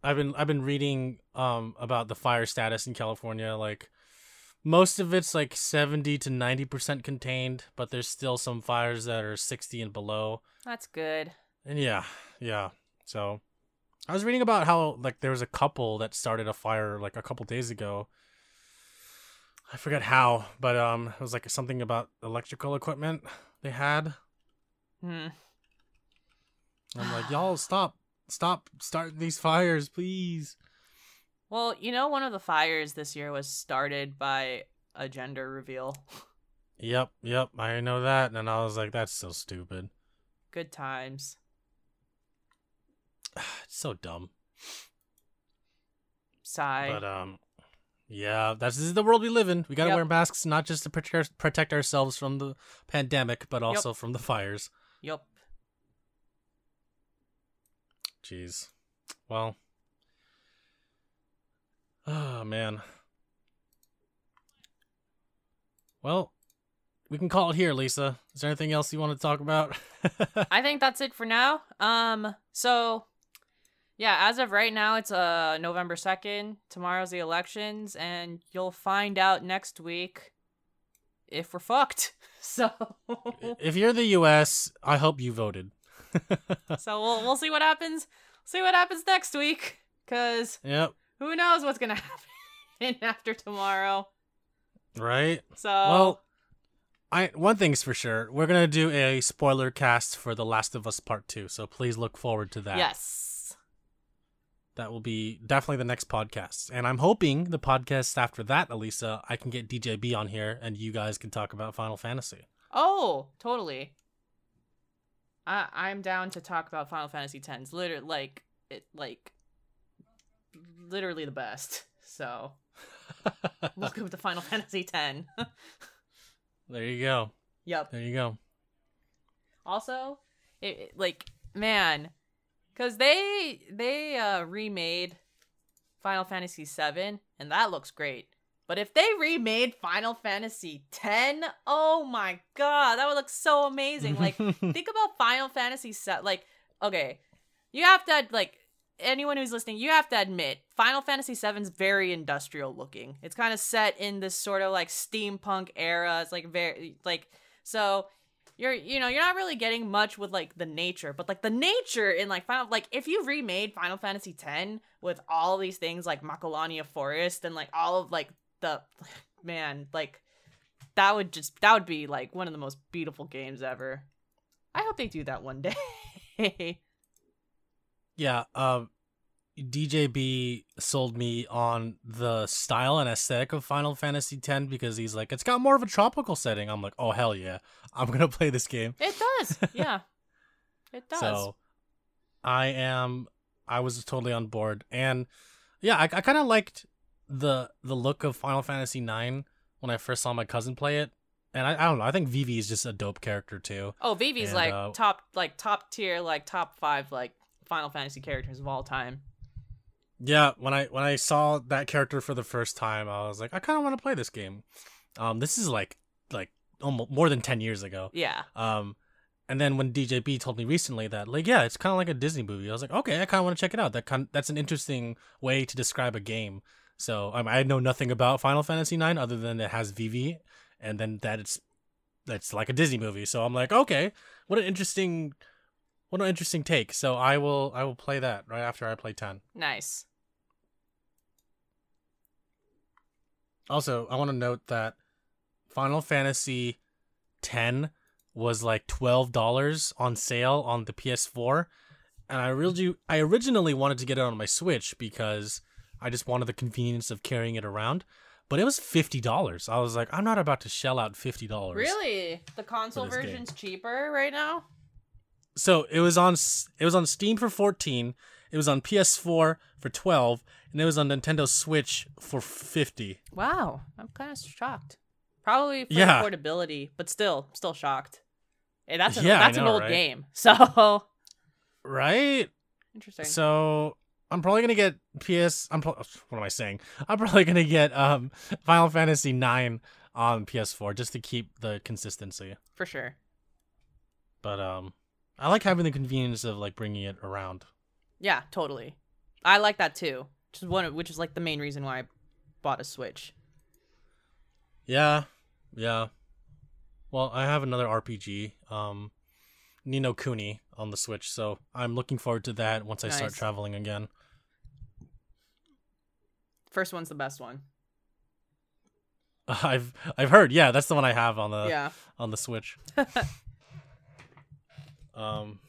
Speaker 1: I've been I've been reading um about the fire status in California like most of it's like 70 to 90% contained, but there's still some fires that are 60 and below.
Speaker 2: That's good.
Speaker 1: And yeah, yeah. So I was reading about how like there was a couple that started a fire like a couple days ago. I forget how, but um it was like something about electrical equipment they had.
Speaker 2: Hmm.
Speaker 1: I'm like, y'all stop stop starting these fires, please.
Speaker 2: Well, you know, one of the fires this year was started by a gender reveal. <laughs>
Speaker 1: Yep, yep, I know that. And I was like, that's so stupid.
Speaker 2: Good times. <sighs>
Speaker 1: It's so dumb.
Speaker 2: Sigh.
Speaker 1: But um yeah, that's this is the world we live in. We gotta
Speaker 2: Yep.
Speaker 1: wear masks not just to protect protect ourselves from the pandemic, but also from the fires.
Speaker 2: Yep.
Speaker 1: Jeez. Well. Oh man. Well, we can call it here, Lisa. Is there anything else you want to talk about? <laughs>
Speaker 2: I think that's it for now. Um, so yeah, as of right now, it's uh November second. Tomorrow's the elections, and you'll find out next week if we're fucked. <laughs> So <laughs>
Speaker 1: if you're the U.S., I hope you voted.
Speaker 2: so we'll we'll see what happens. See what happens next week. Cause
Speaker 1: yep.
Speaker 2: Who knows what's gonna <laughs> happen after tomorrow.
Speaker 1: Right.
Speaker 2: So
Speaker 1: well, I one thing's for sure, we're gonna do a spoiler cast for The Last of Us Part Two. So please look forward to that.
Speaker 2: Yes.
Speaker 1: That will be definitely the next podcast. And I'm hoping the podcast after that, Elisa, I can get DJB on here and you guys can talk about Final Fantasy.
Speaker 2: Oh, totally. I I'm down to talk about Final Fantasy X. Literally, like it, like literally the best. So, <laughs> welcome to Final Fantasy X.
Speaker 1: there you go.
Speaker 2: Yep.
Speaker 1: There you go.
Speaker 2: Also, it, it like man, because they they uh, remade Final Fantasy VII, and that looks great. But if they remade Final Fantasy X, oh my god, that would look so amazing. Like, <laughs> think about Final Fantasy VII. Like, okay, you have to like anyone who's listening, you have to admit Final Fantasy VII's very industrial looking. It's kind of set in this sort of like steampunk era. It's like very like so you're you know you're not really getting much with like the nature but like the nature in like final like if you remade final fantasy x with all these things like macalania forest and like all of like the <laughs> man like that would just that would be like one of the most beautiful games ever i hope they do that one day <laughs>
Speaker 1: yeah um DJB sold me on the style and aesthetic of Final Fantasy X because he's like, it's got more of a tropical setting. I'm like, oh hell yeah, I'm gonna play this game.
Speaker 2: It does, yeah, <laughs> it does.
Speaker 1: So, I am. I was totally on board, and yeah, I, I kind of liked the the look of Final Fantasy IX when I first saw my cousin play it, and I, I don't know. I think Vivi is just a dope character too.
Speaker 2: Oh, Vivi's
Speaker 1: And,
Speaker 2: like
Speaker 1: uh,
Speaker 2: top like top tier like top five like Final Fantasy characters of all time.
Speaker 1: Yeah, when I when I saw that character for the first time, I was like, I kind of want to play this game. Um, this is like like almost more than ten years ago.
Speaker 2: Yeah.
Speaker 1: Um, and then when DJB told me recently that like yeah, it's kind of like a Disney movie, I was like, okay, I kind of want to check it out. That kind that's an interesting way to describe a game. So um, I know nothing about Final Fantasy IX other than it has Vivi, and then that it's that's like a Disney movie. So I'm like, okay, what an interesting, what an interesting take. So I will I will play that right after I play ten.
Speaker 2: Nice.
Speaker 1: Also, I want to note that Final Fantasy X was like twelve dollars on sale on the PS4, and I really, I originally wanted to get it on my Switch because I just wanted the convenience of carrying it around. But it was fifty dollars. I was like, I'm not about to shell out fifty dollars.
Speaker 2: Really? The console
Speaker 1: this game.
Speaker 2: version's cheaper right now?
Speaker 1: So it was on, it was on Steam for fourteen. It was on PS4 for twelve, and it was on Nintendo Switch for fifty.
Speaker 2: Wow, I'm kind of shocked. Probably for
Speaker 1: Yeah.
Speaker 2: affordability, but still, still shocked. Hey, that's an,
Speaker 1: Yeah,
Speaker 2: that's an old
Speaker 1: right?
Speaker 2: game. <laughs> So
Speaker 1: Right?
Speaker 2: interesting.
Speaker 1: So I'm probably gonna get PS. I'm pro- what am I saying? I'm probably gonna get um Final Fantasy nine on PS4 just to keep the consistency.
Speaker 2: for sure.
Speaker 1: But um, I like having the convenience of like bringing it around.
Speaker 2: Yeah, totally. I like that too. Which is one, which is like the main reason why I bought a Switch.
Speaker 1: Yeah, yeah. Well, I have another RPG, um, Ni no Kuni on the Switch, so I'm looking forward to that once I start traveling again.
Speaker 2: First one's the best one. <laughs>
Speaker 1: I've I've heard, yeah, that's the one I have on the
Speaker 2: yeah.
Speaker 1: on the Switch. <laughs> um.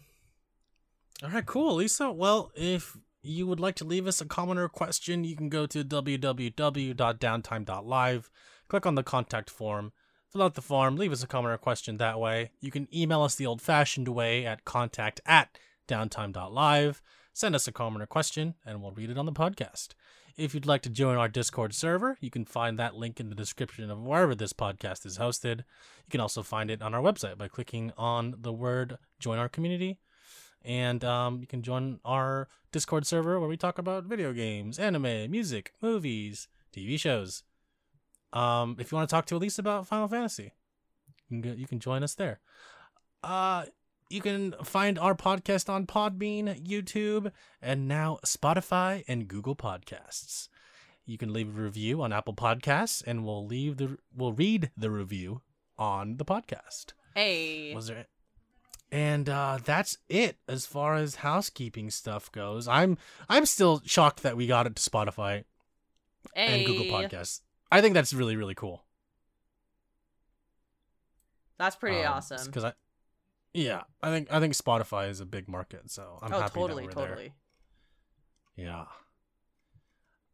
Speaker 1: All right, cool, Lisa. Well, if you would like to leave us a comment or question, you can go to www.downtime.live, click on the contact form, fill out the form, leave us a comment or question that way. You can email us the old-fashioned way at contact at downtime.live. Send us a comment or question, and we'll read it on the podcast. If you'd like to join our Discord server, you can find that link in the description of wherever this podcast is hosted. You can also find it on our website by clicking on the word join our community. And um, you can join our Discord server where we talk about video games, anime, music, movies, TV shows. Um, if you want to talk to Elise about Final Fantasy, you can, go, you can join us there. Uh, you can find our podcast on Podbean, YouTube, and now Spotify and Google Podcasts. You can leave a review on Apple Podcasts, and we'll leave the we'll read the review on the podcast.
Speaker 2: Hey.
Speaker 1: Was there? And uh, that's it as far as housekeeping stuff goes. I'm I'm still shocked that we got it to Spotify and Google Podcasts. I think that's really really cool.
Speaker 2: That's pretty
Speaker 1: Um,
Speaker 2: awesome.
Speaker 1: Because I, yeah, I think I think Spotify is a big market, so I'm
Speaker 2: oh,
Speaker 1: happy
Speaker 2: totally,
Speaker 1: that we're
Speaker 2: totally.
Speaker 1: there. Yeah.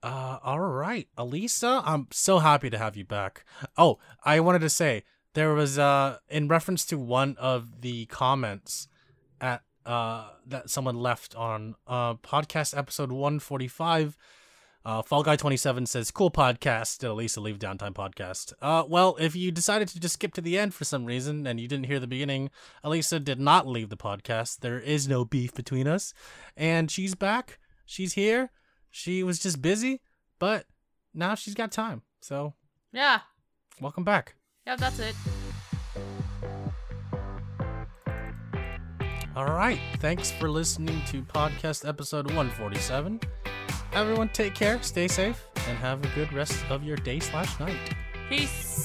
Speaker 1: Uh, all right, Elisa, I'm so happy to have you back. Oh, I wanted to say there was uh in reference to one of the comments at uh that someone left on uh podcast episode 145 uh, Fall Guy 27 says, cool podcast. Did Elisa leave Downtime Podcast? Uh, well, if you decided to just skip to the end for some reason and you didn't hear the beginning, Elisa did not leave the podcast. There is no beef between us. And she's back. She's here. She was just busy, but now she's got time. So,
Speaker 2: Yeah.
Speaker 1: welcome back.
Speaker 2: Yeah, that's it.
Speaker 1: All right. Thanks for listening to podcast episode 147. Everyone, take care, stay safe, and have a good rest of your day slash night.
Speaker 2: Peace.